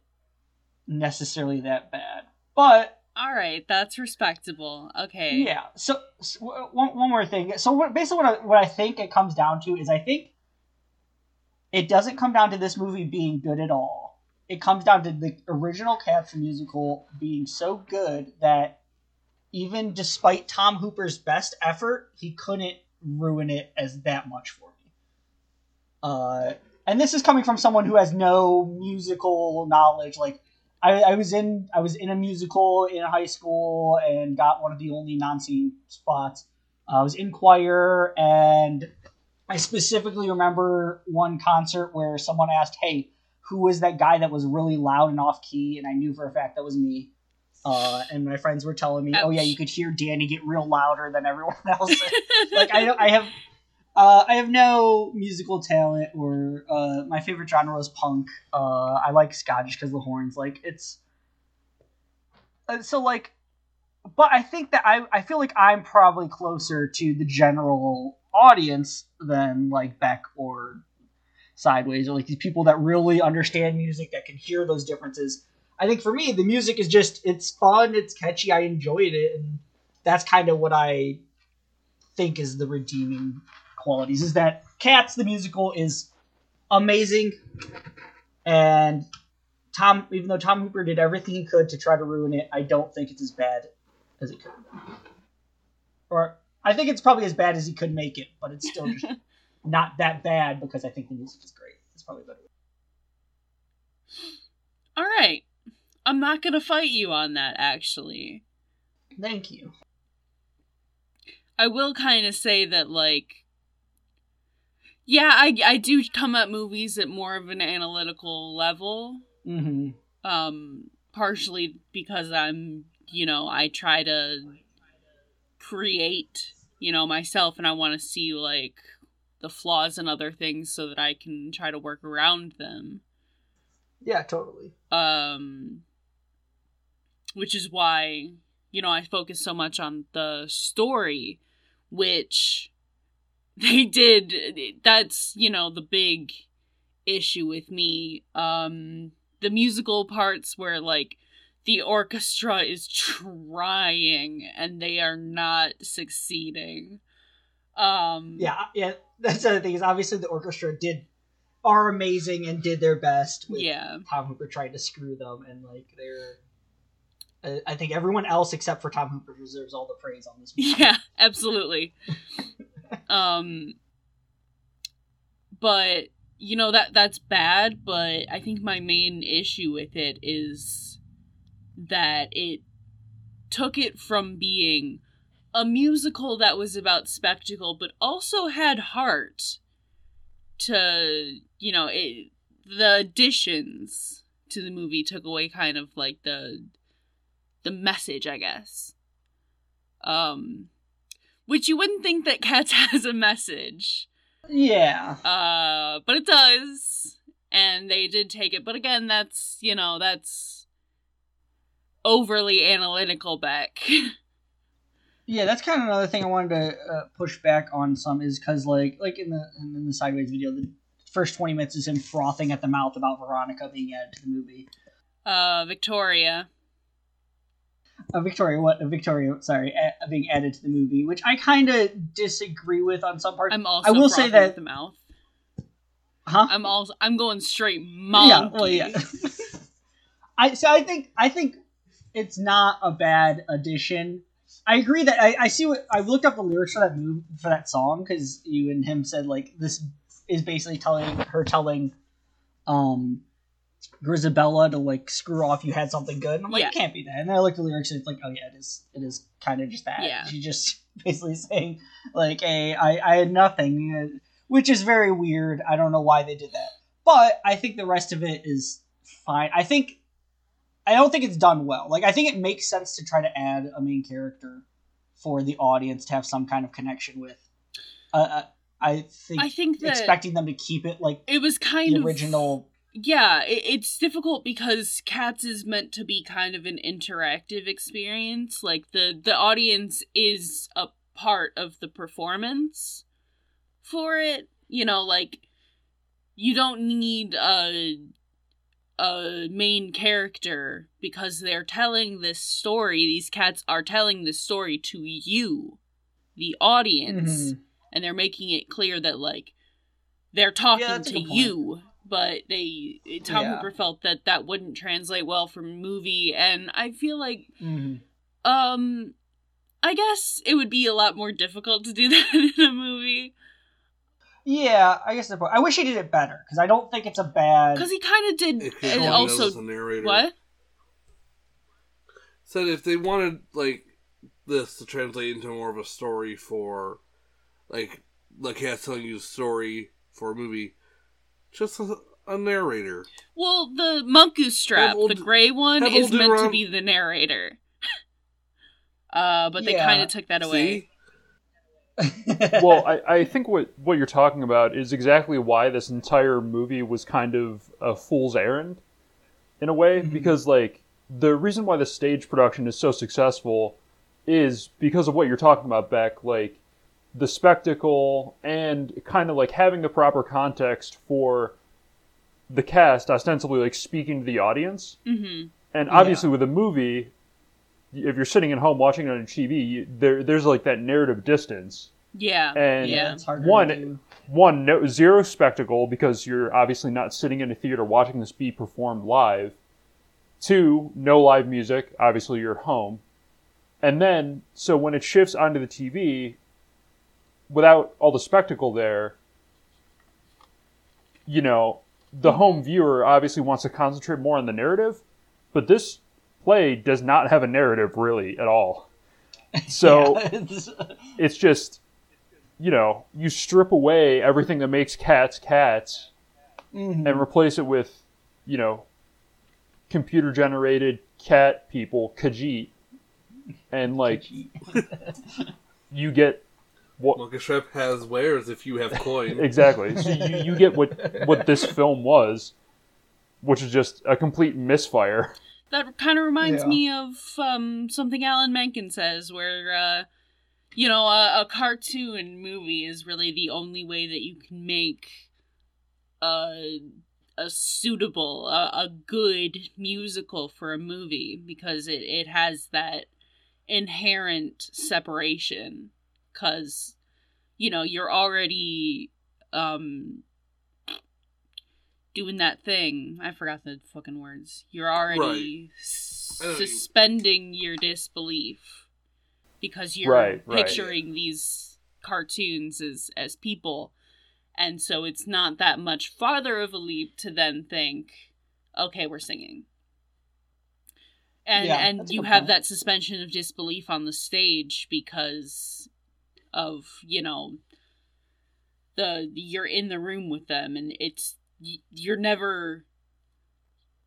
necessarily that bad. But All right, that's respectable. Okay. yeah. So, so one, one more thing. So what, basically, what I, what I think it comes down to is I think it doesn't come down to this movie being good at all. It comes down to the original Cats musical being so good that even despite Tom Hooper's best effort, he couldn't ruin it as that much for me. Uh, and this is coming from someone who has no musical knowledge. Like I, I was in I was in a musical in high school and got one of the only non-singing spots. I was in choir and I specifically remember one concert where someone asked, "Hey, who was that guy that was really loud and off key?" And I knew for a fact that was me. Uh, and my friends were telling me, "Oh yeah, you could hear Danny get real louder than everyone (laughs) else." like I, I have uh, I have no musical talent, or uh, my favorite genre is punk. Uh, I like Scottish because the horns. Like it's uh, so like, but I think that I I feel like I'm probably closer to the general audience than like Beck or Sideways or like these people that really understand music that can hear those differences. I think for me, the music is just it's fun, it's catchy, I enjoyed it, and that's kind of what I think is the redeeming qualities is that Cats the musical is amazing and Tom even though Tom Hooper did everything he could to try to ruin it, I don't think it's as bad as it could have been. Or I think it's probably as bad as he could make it, but it's still just (laughs) not that bad because I think the music is great. It's probably better. All right. I'm not going to fight you on that actually. Thank you. I will kind of say that like yeah, I I do come at movies at more of an analytical level. Mm-hmm. Um partially because I'm, you know, I try to create, you know, myself and I want to see like the flaws and other things so that I can try to work around them. Yeah, totally. um which is why you know i focus so much on the story which (laughs) they did that's you know the big issue with me um the musical parts where like the orchestra is trying and they are not succeeding um Yeah, yeah. That's the other thing is obviously the orchestra did are amazing and did their best. With yeah Tom Hooper tried to screw them, and like they're. I- I think everyone else except for Tom Hooper deserves all the praise on this. movie. Yeah, (laughs) absolutely. (laughs) um but you know that that's bad, but I think my main issue with it is that it took it from being a musical that was about spectacle but also had heart to, you know, it the additions to the movie took away kind of like the the message, I guess. Um which you wouldn't think that Cats (laughs) has a message. Yeah. Uh but it does. And they did take it. But again, that's you know, that's overly analytical back. (laughs) Yeah, that's kind of another thing I wanted to uh, push back on some is because like like in the in the sideways video, the first twenty minutes is him frothing at the mouth about Veronica being added to the movie. uh Victoria. Uh, Victoria, what? Victoria, sorry, uh, being added to the movie, which I kind of disagree with on some parts. I'm also I will say that- at the mouth. huh? I'm also I'm going straight monkey. Yeah, well, yeah. (laughs) I so I think I think it's not a bad addition. I agree that I, I see what I looked up the lyrics for that move for that song because you and him said like this is basically telling her telling um Grizabella to like screw off you had something good and I'm like Yeah. it can't be that and I looked at the lyrics and it's like oh yeah it is it is kind of just that Yeah. she just (laughs) basically saying like hey I, I had nothing uh, which is very weird I don't know why they did that but I think the rest of it is fine. I think I don't think it's done well. Like I think it makes sense to try to add a main character for the audience to have some kind of connection with. Uh, uh, I think I think that expecting them to keep it like it was kind the of original. Yeah it, it's difficult because cats is meant to be kind of an interactive experience like the the audience is a part of the performance for it you know like you don't need a a main character because they're telling this story these cats are telling this story to you the audience Mhm. and they're making it clear that like they're talking that's a to good point. you but they tom Yeah. hooper felt that that wouldn't translate well from a movie and i feel like Mhm. um i guess it would be a lot more difficult to do (laughs) that in a movie Yeah, I guess. The, I wish he did it better because I don't think it's a bad. because he kind of did If and also the narrator. what Said if they wanted like this to translate into more of a story for, like, the cat telling you a story for a movie, just a, a narrator. well the Munkustrap old- the gray one is old meant to be the narrator (laughs) uh but they Yeah. kind of took that away See, (laughs) well, I, I think what, what you're talking about is exactly why this entire movie was kind of a fool's errand, in a way, because like the reason why the stage production is so successful is because of what you're talking about, Beck. Like the spectacle and kind of like having the proper context for the cast, ostensibly like speaking to the audience. hmm And obviously, with a movie, if you're sitting at home watching it on TV, you, there there's like that narrative distance. yeah And yeah one, one no, zero spectacle because you're obviously not sitting in a theater watching this be performed live. Two, no live music. Obviously, you're at home. And then, so when it shifts onto the TV, without all the spectacle there, you know, the home viewer obviously wants to concentrate more on the narrative, but this play does not have a narrative really at all. (laughs) So Yeah, it's- it's just you know you strip away everything that makes cats cats Mhm. and replace it with you know computer generated cat people khajiit and like you get what Monkey Strap has wares if you have coin. (laughs) exactly so you, you get what what this (laughs) film was which is just a complete misfire That kind of reminds Yeah. me of um, something Alan Menken says, where uh, you know a, a cartoon movie is really the only way that you can make a a suitable, a, a good musical for a movie because it it has that inherent separation. Because you know you're already um doing that thing. I forgot the fucking words. You're already s- I know what suspending your disbelief because you're Right, right. picturing these cartoons as as people. And so it's not that much farther of a leap to then think, okay, we're singing. And Yeah, and you have point. that suspension of disbelief on the stage because of, you know, the you're in the room with them and it's you're never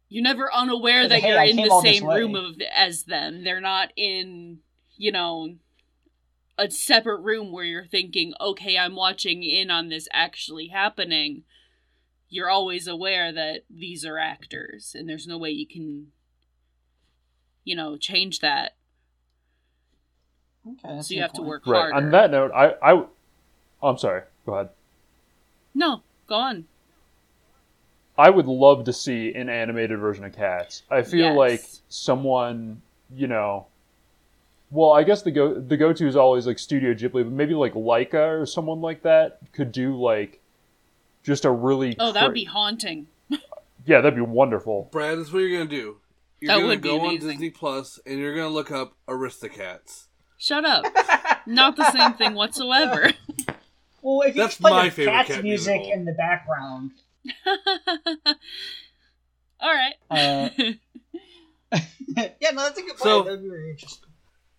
you're never unaware that hey, you're I in the same room of as them. They're not in you know a separate room where you're thinking okay i'm watching in on this actually happening. You're always aware that these are actors and there's no way you can you know change that Okay, that's so you good have to point. work right harder on that note i i oh, i'm sorry go ahead no go on I would love to see an animated version of Cats. I feel Yes. like someone, you know, well, I guess the go the go to is always like Studio Ghibli, but maybe like Laika or someone like that could do like just a really oh that'd be haunting (laughs) yeah, that'd be wonderful. Brad, this is what you're gonna do. You're That gonna would be go on. Disney Plus and you're gonna look up Aristocats. Shut up (laughs) not the same thing whatsoever (laughs) Well, if you That's play my the favorite cat's cat music musical. in the background, (laughs) all right Uh, yeah, no, that's a good point. So- That'd be very interesting.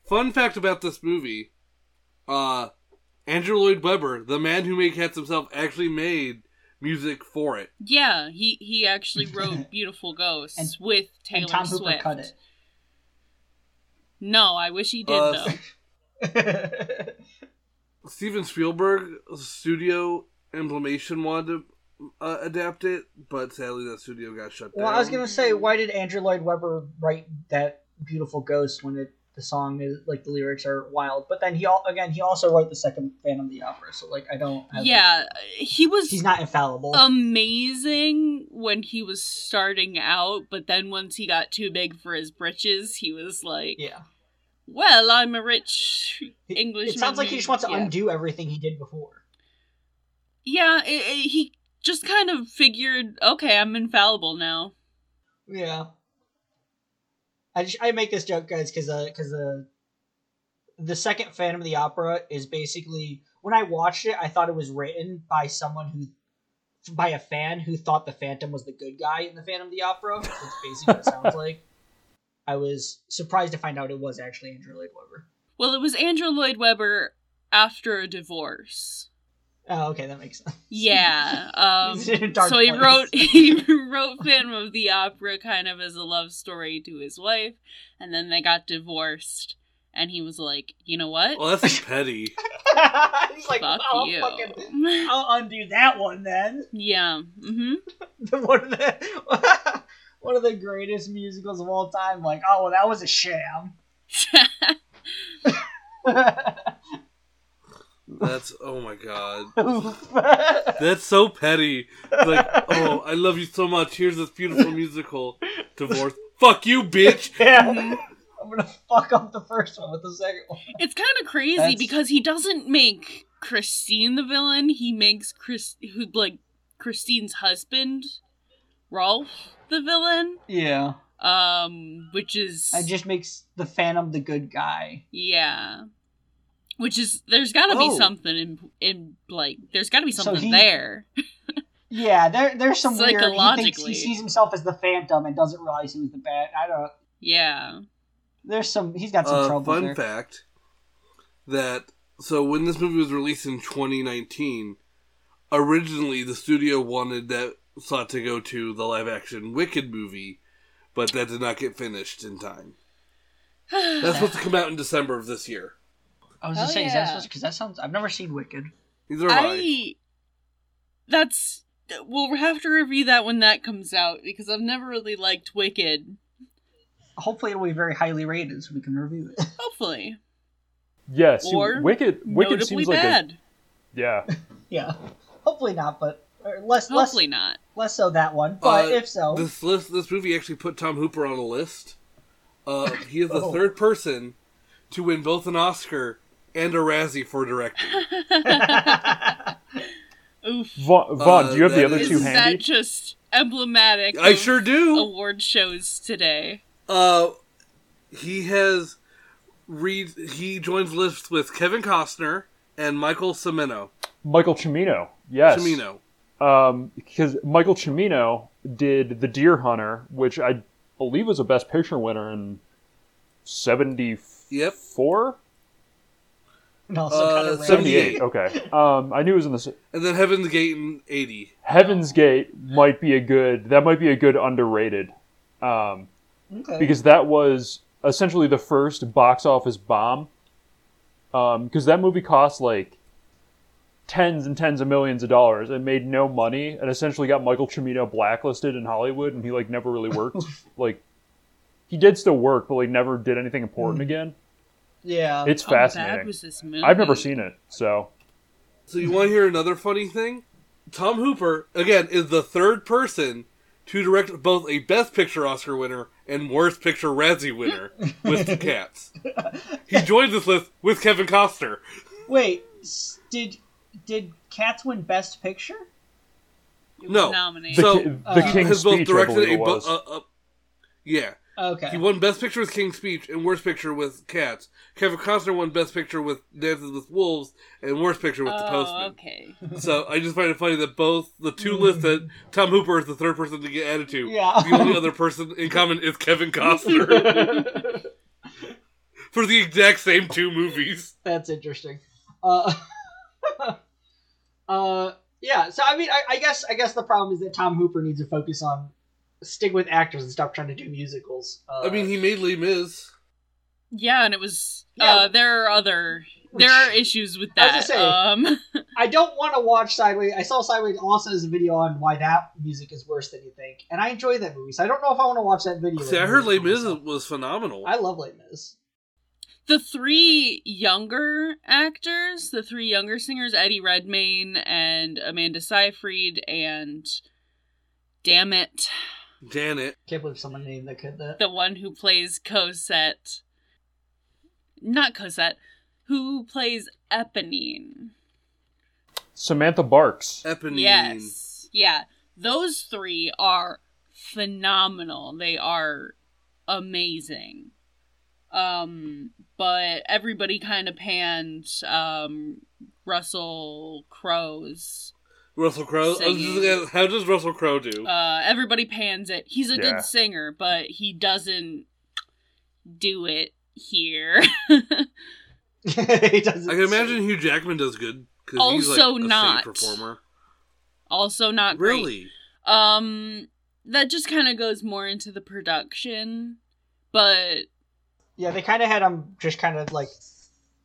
Fun fact about this movie: uh, Andrew Lloyd Webber, the man who made Cats himself, actually made music for it. Yeah, he he actually wrote "Beautiful Ghosts" And- with Taylor and Tom Hooper Swift. cut it. No, I wish he did Uh, though. (laughs) Steven Spielberg studio Amblimation wanted to uh, adapt it, but sadly that studio got shut down. Well, I was gonna say, why did Andrew Lloyd Webber write that beautiful ghost when it the song is like the lyrics are wild? But then he all again he also wrote the second Phantom of the Opera, so like I don't. Have, Yeah, he was he's not infallible. amazing when he was starting out, but then once he got too big for his britches, he was like, yeah, "Well, I'm a rich English." It sounds like he just wants to yeah. undo everything he did before. Yeah, it, it- he just kind of figured, okay, I'm infallible now. Yeah. I just I make this joke, guys, because uh, because the the second Phantom of the Opera is basically when I watched it, I thought it was written by someone who by a fan who thought the Phantom was the good guy in the Phantom of the Opera. That's basically what it sounds (laughs) like. I was surprised to find out it was actually Andrew Lloyd Webber. Well, it was Andrew Lloyd Webber after a divorce. Oh, okay, that makes sense. Yeah. (laughs) Um, He's in so he place. wrote (laughs) he wrote Phantom of the Opera kind of as a love story to his wife, and then they got divorced. And he was like, you know what? Well, that's petty. (laughs) He's like, Fuck "Oh, I'll you. fucking, I'll undo that one then. yeah. Mm-hmm. one of the one of the greatest musicals of all time. Like, oh, well, that was a sham. That's oh my god. (laughs) That's so petty. Like, oh, I love you so much. Here's this beautiful musical. Divorce. Fuck you, bitch. (laughs) yeah. I'm gonna fuck up the first one with the second one. It's kind of crazy That's- because he doesn't make Christine the villain. He makes Chris, who like Christine's husband, Rolf, the villain. Yeah. Um, which is It just makes the Phantom the good guy. yeah, which is there's got to be Oh. something in in like there's got to be So something he- there. (laughs) Yeah, there there's some weird. He thinks Psychologically. he sees himself as the Phantom and doesn't realize he was the bad. I don't. Yeah. There's some. He's got some Uh, trouble fun there. fact that so when this movie was released in 2019, originally the studio wanted that slot to go to the live action Wicked movie, but that did not get finished in time. (sighs) That's supposed to come out in December of this year. I was just saying, is that supposed? Because that sounds. I've never seen Wicked. Neither have I. I that's we'll have to review that when that comes out because I've never really liked Wicked. Hopefully, it'll be very highly rated, so we can review it. (laughs) Hopefully, Yeah, see, Or Wicked. Wicked notably seems like bad. a yeah. (laughs) yeah. Hopefully not, but or less Hopefully less not. Less so that one. But Uh, if so, This list, this movie actually put Tom Hooper on a list. Uh, (laughs) he is the Oh. third person to win both an Oscar and a Razzie for directing. (laughs) Oof. Vaughn, Vaughn Uh, do you have the other is- two Isn't that handy? just emblematic? I of sure do. Award shows today. Uh, he has read. He joins lists with Kevin Costner and Michael Cimino. Michael Cimino. Yes. Cimino. Um, because Michael Cimino did The Deer Hunter, which I believe was a Best Picture winner in '74. Yep. and also uh, kind of 78. 78. Okay. Um, I knew it was in the s- And then Heaven's Gate in eighty. Heaven's Gate might be a good. That might be a good underrated. Um, Okay. because that was essentially the first box office bomb. Because that movie cost like tens and tens of millions of dollars and made no money, and essentially got Michael Cimino blacklisted in Hollywood, and he like never really worked. (laughs) like he did still work, but like never did anything important hmm. again. yeah. It's oh, How bad fascinating. was this movie? I've never seen it, so So you want to hear another funny thing? Tom Hooper again is the third person to direct both a Best Picture Oscar winner and Worst Picture Razzie winner (laughs) with the Cats. He joined this list with Kevin Costner. Wait, did did Cats win Best Picture? It was No. nominated. the, So, ki- the uh, King's has both Speech, I directed believe a it bu- uh, uh, yeah. Okay. He won Best Picture with King's Speech and Worst Picture with Cats. Kevin Costner won Best Picture with Dances with Wolves and Worst Picture with The oh, Postman. okay. So I just find it funny that both the two lists that Tom Hooper is the third person to get added to. Yeah. The only other person in common is Kevin Costner (laughs) for the exact same two movies. That's interesting. Uh, (laughs) uh, yeah. So I mean, I, I guess I guess the problem is that Tom Hooper needs to focus on stick with actors and stop trying to do musicals. Uh, I mean, he made Les Mis. Yeah, and it was. Yeah. Uh, there are other there are issues with I that. was gonna Um, (laughs) I don't want to watch Sideways. I saw Sideways also as a video on why that music is worse than you think, and I enjoy that movie. So I don't know if I want to watch that video. See, I heard Les Mis was phenomenal. I love Les Mis. The three younger actors, the three younger singers, Eddie Redmayne and Amanda Seyfried, and damn it, Janet. Can't believe someone named the kid that. the one who plays Cosette, not Cosette, who plays Eponine. Samantha Barks. Eponine. Yes. Yeah. Those three are phenomenal. They are amazing. Um, but everybody kind of panned um, Russell Crowe's. Russell Crowe. I was just Singing. How does Russell Crowe do? Uh, everybody pans it. He's a Yeah. good singer, but he doesn't do it here. (laughs) (laughs) he doesn't. I can imagine Hugh Jackman does good because he's like Also a not. performer. also, not great. Really? Um, that just kind of goes more into the production, but Yeah, they kind of had him just kind of like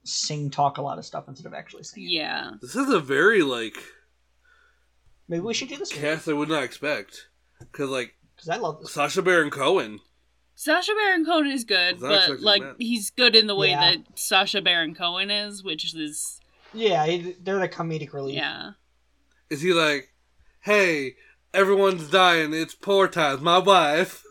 sing talk a lot of stuff instead of actually singing. yeah. This is a very like Maybe we should do this cast I would not expect. Because like because I love this. Sacha Baron Cohen. Sacha Baron Cohen is good, Was not but expecting like that. he's good in the way Yeah. that Sacha Baron Cohen is, which is Yeah, he- they're the comedic relief. yeah. Is he like, hey, everyone's dying. It's poor times. My wife.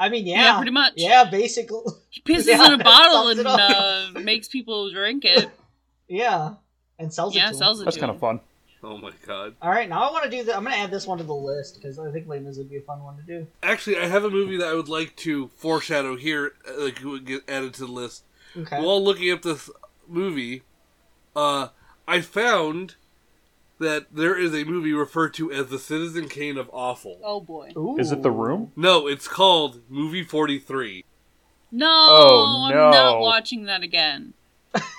I mean, yeah, Yeah, pretty much. Yeah, basically. He pisses Yeah, in a bottle and uh, makes people drink it. (laughs) Yeah, and sells it. yeah, to sells him. it That's kind him. of fun. Oh my god. All right, now I want to do that. I'm gonna add this one to the list because I think Les Mis would be a fun one to do. Actually, I have a movie that I would like to foreshadow here, uh, like would get added to the list. Okay. While looking up this movie, uh, I found that there is a movie referred to as the Citizen Kane of Awful. Oh boy. Is it The Room? No, it's called Movie Forty Three. No, Oh, I'm not watching that again.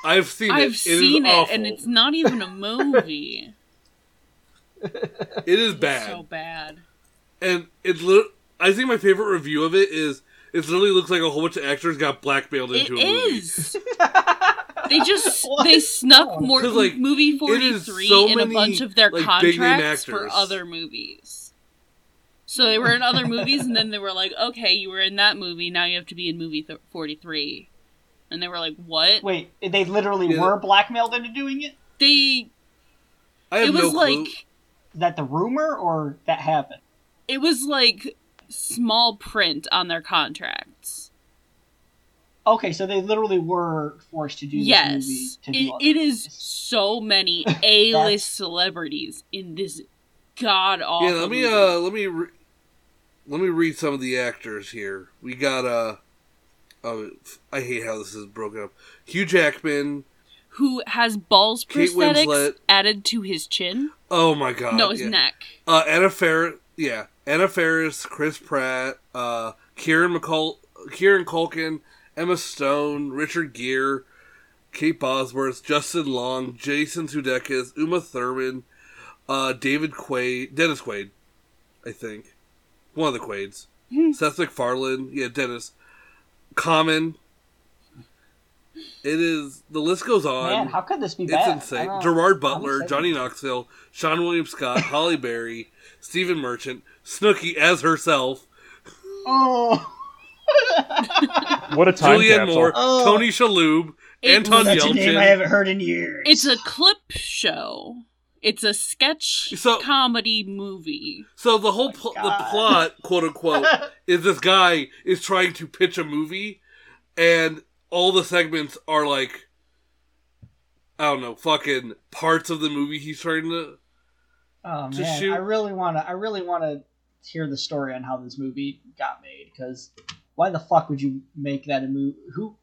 I've seen it. I've seen is it, and it's not even a movie. (laughs) it is bad. so bad. and it's lit- I think my favorite review of it is it literally looks like a whole bunch of actors got blackmailed It into a movie. (laughs) is. They just (laughs) they snuck more 'Cause, like, movie it forty is three so in a bunch of their like, contracts for other movies. So they were in other movies, and then they were like, "Okay, you were in that movie. Now you have to be in movie th- forty three. And they were like, "What?" Wait, they literally Yeah. were blackmailed into doing it? They I have it was no like Is that the rumor or that happened? it was like small print on their contracts. Okay, so they literally were forced to do this movie Yes, it, it is so many (laughs) A list celebrities in this god awful. yeah, let me movie. uh, let me re- let me read some of the actors here. We got uh, oh, I hate how this is broken up. Hugh Jackman. who has balls Kate prosthetics Winslet. added to his chin? Oh my god. no, his yeah. neck. Uh, Anna Faris, yeah, Anna Faris, Chris Pratt, uh, Kieran McCul, Kieran Culkin, Emma Stone, Richard Gere, Kate Bosworth, Justin Long, Jason Sudeikis, Uma Thurman, uh, David Quaid, Dennis Quaid, I think, one of the Quaids, Seth MacFarlane, yeah, Dennis, Common. It is the list goes on. Man, how could this be It's bad? Insane. Gerard Butler. Johnny Knoxville, Seann William Scott, (laughs) Halle Berry, Stephen Merchant, Snooki as herself, Oh, (laughs) What a time Julianne capsule. Moore, Oh. Tony Shalhoub, It- Anton that's a name I haven't heard in years. It's a clip show. It's a sketch So- comedy movie. So the whole oh pl- the God. plot, quote unquote, (laughs) is this guy is trying to pitch a movie, and all the segments are like, I don't know, fucking parts of the movie he's trying to. Oh to man, shoot- I really want to. I really want to hear the story on how this movie got made. Because why the fuck would you make that a movie? Who,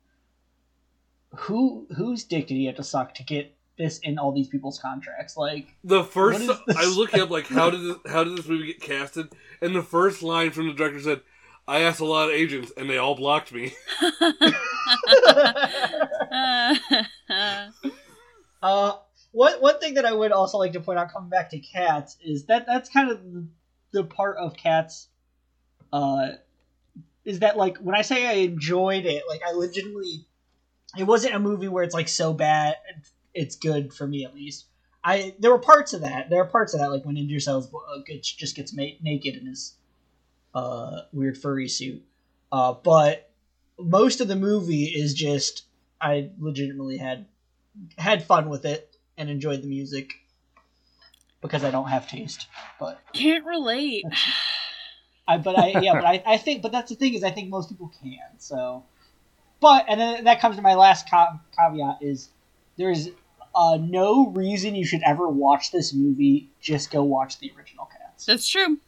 who, whose dick did he have to suck to get this in all these people's contracts? Like, The first, What is? (laughs) I was looking up like how did this, how did this movie get casted, and the first line from the director said, "I asked a lot of agents, and they all blocked me." (laughs) (laughs) uh, what one thing that I would also like to point out, coming back to cats, is that that's kind of the, the part of cats. Uh, is that like when I say I enjoyed it, like I legitimately it wasn't a movie where it's like so bad it's good for me at least. I there were parts of that. There are parts of that like when Idris Elba gets, just gets naked in his uh, weird furry suit. Uh, but most of the movie is just I legitimately had had fun with it and enjoyed the music because I don't have taste. But Can't relate. I but I yeah, but I, (laughs) I think but that's the thing is I think most people can. So but and then that comes to my last ca- caveat is there's uh, no reason you should ever watch this movie. Just go watch the original Cats. That's true.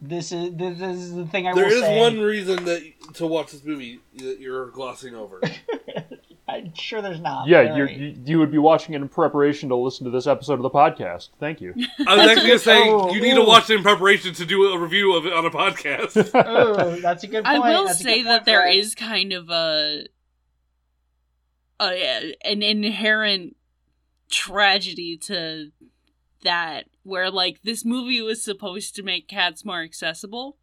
This is this is the thing I There will is say. one reason that to watch this movie that you're glossing over. (laughs) I'm sure there's not. Yeah, but you're, you you would be watching it in preparation to listen to this episode of the podcast. Thank you. (laughs) I was actually gonna say Oh, you need to watch it in preparation to do a review of it on a podcast. (laughs) Oh, that's a good I will That's say that point, there Brad. is kind of a, a an inherent tragedy to that where like this movie was supposed to make cats more accessible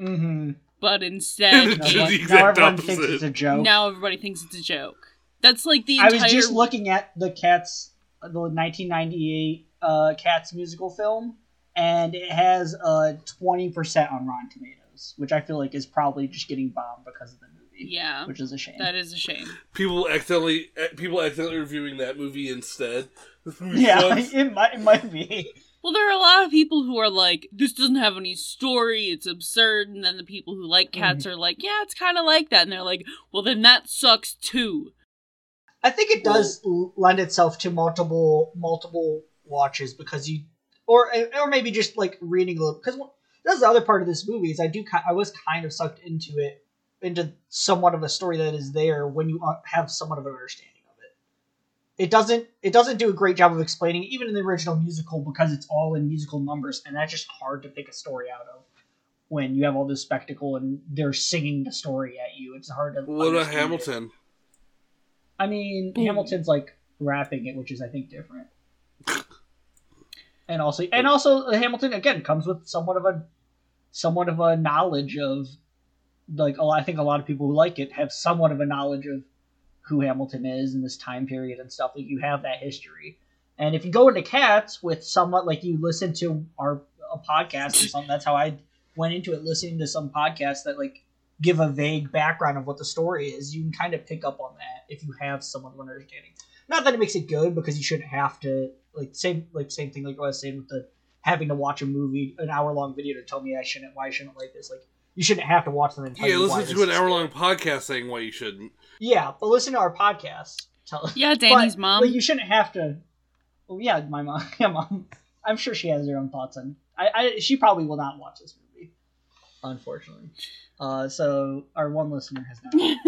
Mm-hmm. But (laughs) instead It's Now, just it- the now exact everyone thinks it's a joke. now everybody thinks it's a joke that's like the I entire was just looking at the Cats, the 1998 uh, Cats musical film, and it has a 20% on Rotten Tomatoes, which I feel like is probably just getting bombed because of the movie. yeah Which is a shame. that is a shame people accidentally eh, people accidentally reviewing that movie instead. This (laughs) movie yeah, (laughs) it might, it might be. Well there are a lot of people who are like this doesn't have any story it's absurd and then the people who like cats are like yeah it's kind of like that and they're like well then that sucks too I think it does l lend itself to multiple multiple watches because you, or or maybe just like reading a little. Because that's the other part of this movie is I do I was kind of sucked into it, into somewhat of a story that is there when you uh, have somewhat of an understanding of it. It doesn't it doesn't do a great job of explaining even in the original musical because it's all in musical numbers and that's just hard to pick a story out of when you have all this spectacle and they're singing the story at you. It's hard to. What about understand it. Hamilton? I mean, Boom. Hamilton's like rapping it, which is I think different. (laughs) And also, and also, uh, Hamilton again comes with somewhat of a, somewhat of a knowledge of, like a lot. I think a lot of people who like it have somewhat of a knowledge of who Hamilton is in this time period and stuff. Like you have that history, and if you go into Cats with somewhat like you listen to our a podcast or something, that's how I went into it, listening to some podcasts that like give a vague background of what the story is, you can kind of pick up on that if you have someone understanding. Not that it makes it good because you shouldn't have to like same like same thing like I was saying with the having to watch a movie an hour long video to tell me I shouldn't why I shouldn't like this. Like you shouldn't have to watch them and tell Yeah, you listen this to an hour long podcast saying why you shouldn't. Yeah, but listen to our podcast. Tell yeah danny's but, mom Like you shouldn't have to. Well, yeah, my mom. (laughs) Yeah, mom. I'm sure she has her own thoughts on. I, I she probably will not watch this movie, unfortunately. Uh, so our one listener has not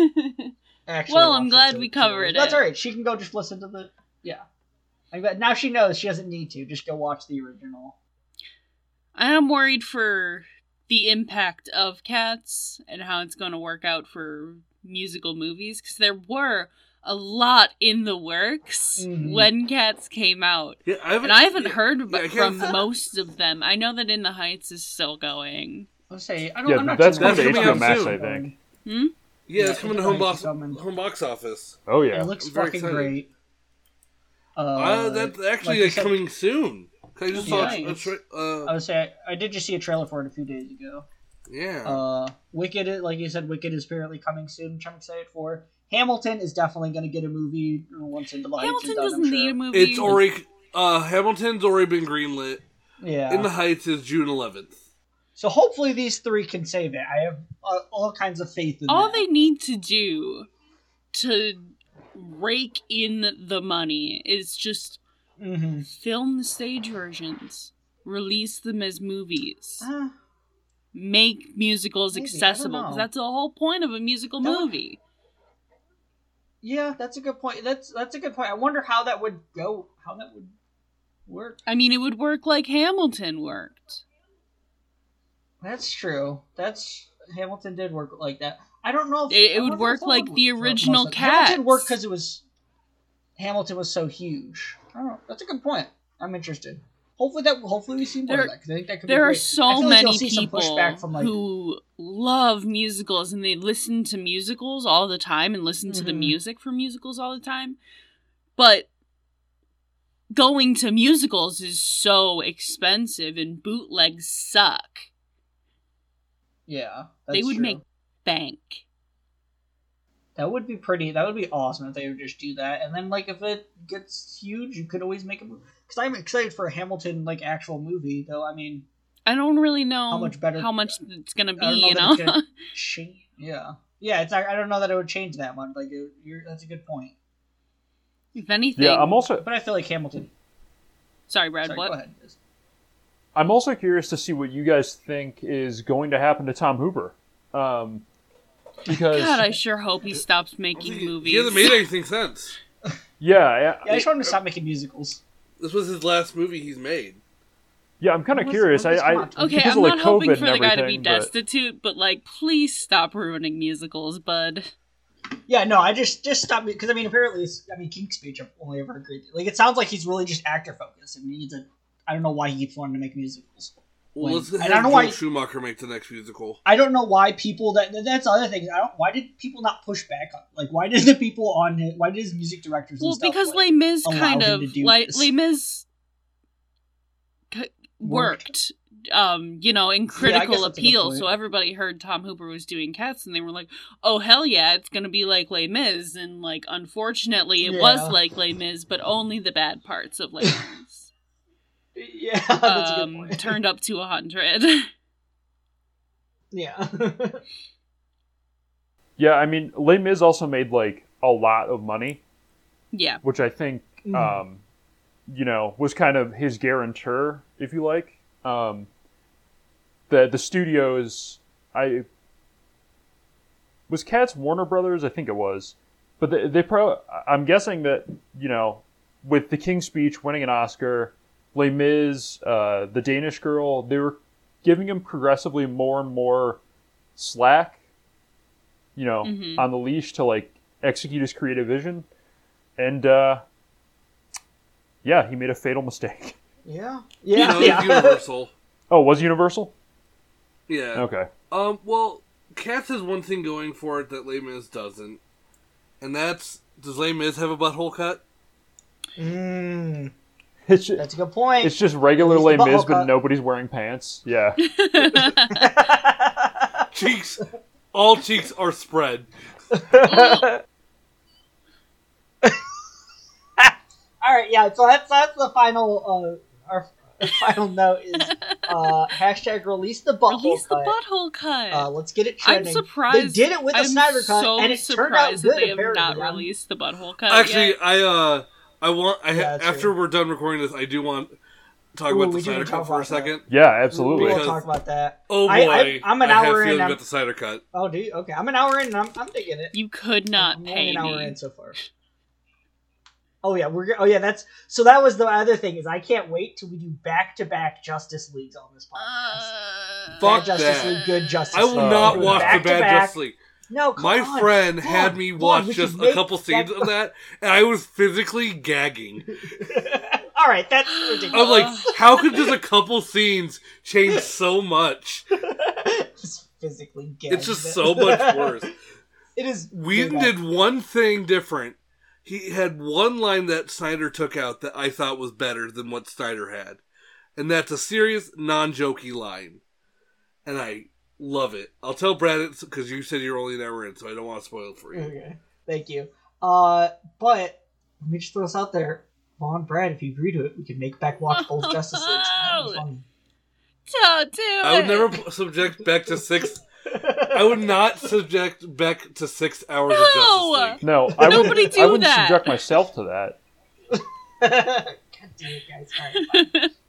(laughs) actually. Well, I'm glad we covered it. That's all right. She can go just listen to the yeah. I'm glad- now she knows she doesn't need to. Just go watch the original. I am worried for the impact of Cats and how it's going to work out for musical movies because there were a lot in the works Mhm. when Cats came out. Yeah, I haven't. And I haven't yeah, heard yeah, about from (laughs) most of them. I know that In the Heights is still going. I'll say I don't. Yeah, I'm not that's too coming worried to about HBO it. Max, I think. Hmm? Yeah, Yeah, it's coming to home box home box office. Oh yeah. It looks I'm fucking excited. great. Uh, Uh, that's actually like like, said- coming soon. I just saw. Yeah, a tra- uh, I would say I, I did just see a trailer for it a few days ago. yeah. Uh, Wicked, like you said, Wicked is apparently coming soon, which I'm excited for. Hamilton is definitely going to get a movie once into the Heights Hamilton done, doesn't need sure. a movie. it's already. Uh, Hamilton's already been greenlit. Yeah. In the Heights is June 11th. so hopefully these three can save it. I have uh, all kinds of faith in All that. they need to do to rake in the money is just Mhm. film the stage versions, release them as movies, Uh, make musicals Maybe, accessible. Because that's the whole point of a musical That would- movie. yeah, that's a good point. That's that's a good point. I wonder how that would go. How that would work. I mean, it would work like Hamilton worked. That's true. That's Hamilton did work like that. I don't know. If, It- it would work like the original of- Hamilton worked because it was Hamilton was so huge. I don't know. That's a good point. I'm interested. hopefully that hopefully we see more There- of that because I think that could be There are great. I so like many some people from like who love musicals and they listen to musicals all the time and listen to the Mhm. music for musicals all the time. But going to musicals is so expensive and bootlegs suck. yeah they would true. make bank. That would be pretty that would be awesome if they would just do that and then like if it gets huge you could always make a movie because I'm excited for a Hamilton like actual movie though I mean I don't really know How much better- how much it's gonna be, know you know. gonna- (laughs) yeah yeah it's I don't know that it would change that much like it, you're, that's a good point if anything, Yeah, I'm also but I feel like Hamilton sorry, Brad. sorry what? go ahead I'm also curious to see what you guys think is going to happen to Tom Hooper. Um, because God, I sure hope he stops making He, movies. he hasn't made anything since. (laughs) yeah, yeah I just want him to stop making musicals This was his last movie he's made. yeah, I'm kind of curious. I, I Okay, because I'm of, not like, hoping COVID for and the guy to be everything, but- destitute, but like, please stop ruining musicals, bud. Yeah, no, I just just stopped because I mean apparently it's, I mean King's Speech I've only ever heard great like it sounds like he's really just actor focused and he needs a I don't know why he keeps wanting to make musicals. Well, When- let's I don't know Joel why- Schumacher make the next musical. I don't know why people that that's the other thing. I don't why did people not push back on like why did the people on it why did his music directors and Well, stuff, because like, Les Mis kind of like this? Les Mis c- worked, um, you know, in critical that's a good appeal. So everybody heard Tom Hooper was doing Cats, and they were like, "Oh hell yeah, it's gonna be like Les Mis." And like, unfortunately, it Yeah. was like Les Mis, but only the bad parts of Les (laughs) Mis yeah (laughs) that's a good um, point. (laughs) turned up to a hundred. (laughs) yeah yeah, I mean, Les Mis also made like a lot of money, yeah, which I think, Mhm. um, you know, was kind of his guarantor, if you like. Um, the the studios, I was Cats Warner Brothers, I think it was, but they, they pro. I'm guessing that you know, with the King's Speech winning an Oscar, Les Mis, uh, the Danish Girl, they were giving him progressively more and more slack, you know, Mhm. on the leash to like execute his creative vision, and uh, yeah, he made a fatal mistake. (laughs) yeah You yeah know, yeah (laughs) Universal. Oh, was Universal? Yeah. Okay. Um. Well, Cats has one thing going for it that Les Mis doesn't, and that's does Les Mis have a butthole cut? mm, It's just, that's a good point it's just regular At Les Mis, but nobody's wearing pants. Yeah. (laughs) (laughs) Cheeks, all cheeks are spread. (laughs) all right yeah so that's that's the final uh our final note is uh hashtag release the butthole release the butthole cut. Uh, let's get it trending. I'm surprised. They did it with the I'm Snyder cut, so and it turned out surprised good. that they have not released the butthole cut. Actually, yet. I uh, I want I ha- Yeah, after true. we're done recording this, I do want to talk Ooh, about the we do Snyder Cut for a about that. second. Yeah, absolutely. We'll talk about that. Oh boy, I- I- I'm an I hour have in, I'm- about the Snyder Cut. Oh, do you? Okay, I'm an hour in, and I'm, I'm digging it. you could not I'm pay only an hour me. in so far. Oh yeah, we're. Oh yeah, that's so. That was the other thing is I can't wait till we do back to back Justice Leagues on this podcast. Uh, Fuck Bad Justice that. League, good Justice league. I will League. not We're watch back the to Bad back. Justice League. No, come My on. friend Vaughn, had me watch we just a couple scenes that- of that, and I was physically gagging. (laughs) All right, that's ridiculous. I ridiculous. was like, how could just a couple scenes change so much? (laughs) just physically gagging. It's just so much worse. (laughs) It is. Whedon did one thing different. He had one line that Snyder took out that I thought was better than what Snyder had. And that's a serious, non jokey line. And I love it. I'll tell Brad it because you said you're only an hour in, so I don't want to spoil it for you. Okay, thank you. Uh, but let me just throw this out there. Vaughn, Brad, if you agree to it, we can make back watch both (laughs) Justice Leagues. That'd be fun. Don't do I would never subject Beck to six. I would not subject Beck to six hours of No! Justice League. No, I Nobody wouldn't. do I wouldn't that. subject myself to that. (laughs) God damn it, guys. All right, fine. (laughs)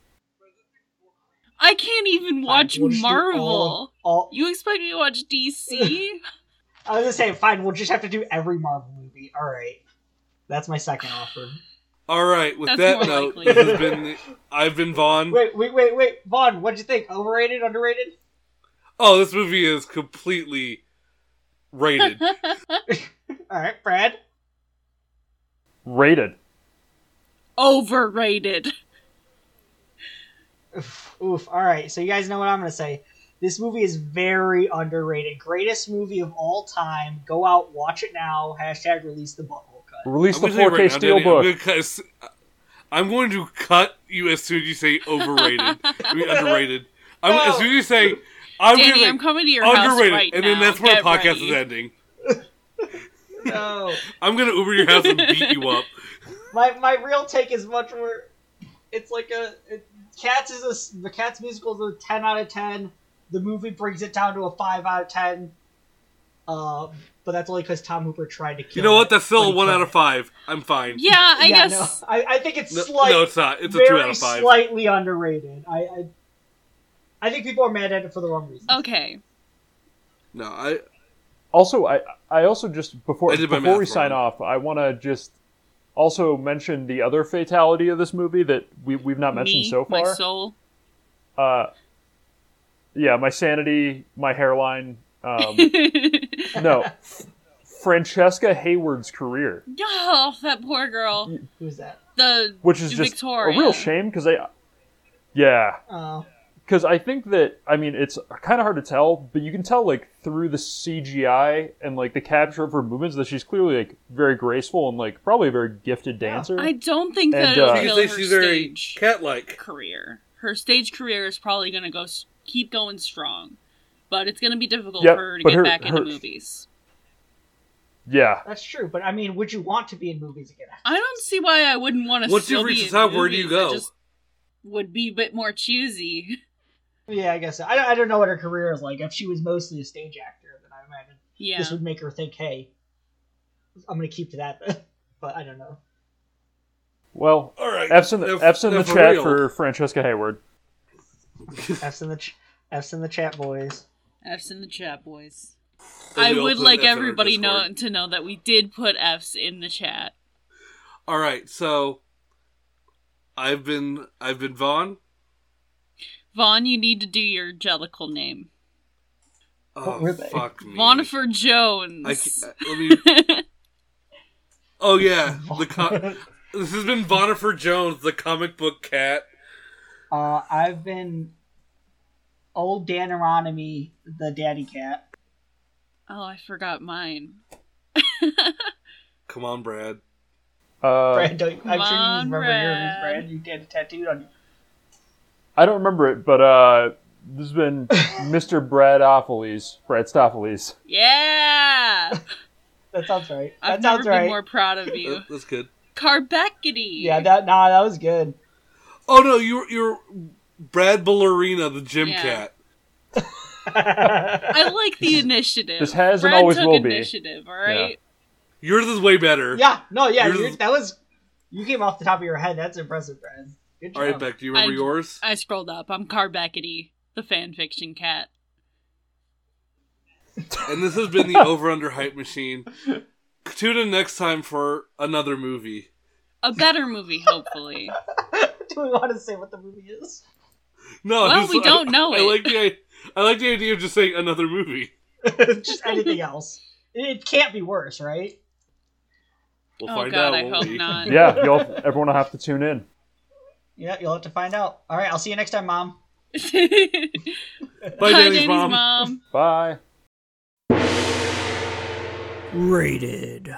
I can't even watch we'll Marvel. all- all- You expect me to watch DC? (laughs) I was gonna say, fine. We'll just have to do every Marvel movie. All right, that's my second offer. All right, with That's that note, likely. this has been. I've been Vaughn. Wait, wait, wait, wait, Vaughn. What'd you think? Overrated, underrated? Oh, this movie is completely rated. (laughs) (laughs) All right, Brad. Rated. Overrated. Oof, oof. All right, so you guys know what I'm gonna say. This movie is very underrated. Greatest movie of all time. Go out, watch it now. Hashtag release the butthole cut. Release I'm the gonna 4K right now, Danny, I'm gonna cut s- I'm going to cut you as soon as you say overrated. (laughs) I mean underrated. I'm, No. As soon as you say, I'm Danny, gonna say I'm coming to your house underrated, right and now. then that's where the podcast ready. is ending. (laughs) No, I'm gonna Uber your house and beat you up. (laughs) my my real take is much more. It's like a it, Cats is a s- the Cats musical is a ten out of ten. The movie brings it down to a five out of ten. Uh, but that's only because Tom Hooper tried to kill. You know what? it, That's still a one out of five. I'm fine. Yeah, I yeah, guess. no, I, I think it's No, slight, no, it's not. It's a two out of five. slightly underrated. I, I I think people are mad at it for the wrong reason. Okay. No, I. Also, I I also just before I did my before math we sign off, I want to just also mention the other fatality of this movie that we we've not mentioned Me, so my far. soul. Uh, yeah, my sanity, my hairline. Um, (laughs) no, Francesca Hayward's career, (laughs) oh, that poor girl. Who's that? The which is just a real shame because I, yeah, Oh, because I think that I mean it's kind of hard to tell, but you can tell like through the CGI and like the capture of her movements that she's clearly like very graceful and like probably a very gifted dancer. I don't think And, that it'll uh, You kill can her she's very stage cat-like. career. Her stage career is probably going to go keep going strong, but it's going to be difficult Yep, for her to get her- back into her- movies. yeah, that's true. But I mean, would you want to be in movies again? I don't see why I wouldn't want to. Once still you reach be the top, where do you go? would be a bit more choosy. (laughs) Yeah, I guess so. I don't, I don't know what her career is like. If she was mostly a stage actor, then I imagine Yeah. this would make her think, "Hey, I'm gonna keep to that." (laughs) but I don't know. well, All right. F's in the, Now- F's in now the for chat real. for Francesca Hayward. (laughs) F's in the ch- F's in the chat, boys. F's in the chat, boys. And I would like F everybody know to know that we did put F's in the chat. All right, so I've been I've been Vaughn. Vaughn, you need to do your Jellicle name. What Oh were they? fuck me. Vaughnifer Jones. I, ca- let me. (laughs) Oh yeah, the co- this has been Vaughnifer Jones, the comic book cat. uh, I've been old Danonomy, the daddy cat. oh, I forgot mine. Come on, Brad. Uh, Brad, don't, I'm sure you on, remember yours, Brad. Brad. You get it tattooed on you. I don't remember it, but uh, this has been (laughs) Mr. Brad Opheles, Brad Stopheles. Yeah! (laughs) That sounds right. That I've never sounds been more proud of you. That- that's good. Carbeckety! Yeah, that nah, that was good. Oh no, you're you're Brad Ballerina, the gym Yeah. cat. (laughs) I like the initiative. This has and Brad always took will be. initiative, alright? Yours is way better. yeah, no, yeah, Yours you is- that was you came off the top of your head. That's impressive, Brad. Good job. All right, Beck. Do you remember I- yours? I scrolled up. I'm Carbeckety, the fanfiction cat. And this has been the (laughs) Over Under Hype Machine. Tune in next time for another movie. A better movie, hopefully. (laughs) Do we want to say what the movie is? No, Well, just- we don't know I, it. I like the I, I like the idea of just saying another movie. (laughs) Just anything else. It can't be worse, right? We'll oh find god, out. I hope we? not. Yeah, you'll everyone will have to tune in. Yeah, you'll have to find out. All right, I'll see you next time, Mom. Bye, Bye, Danny's mom. mom. (laughs) Bye. Rated.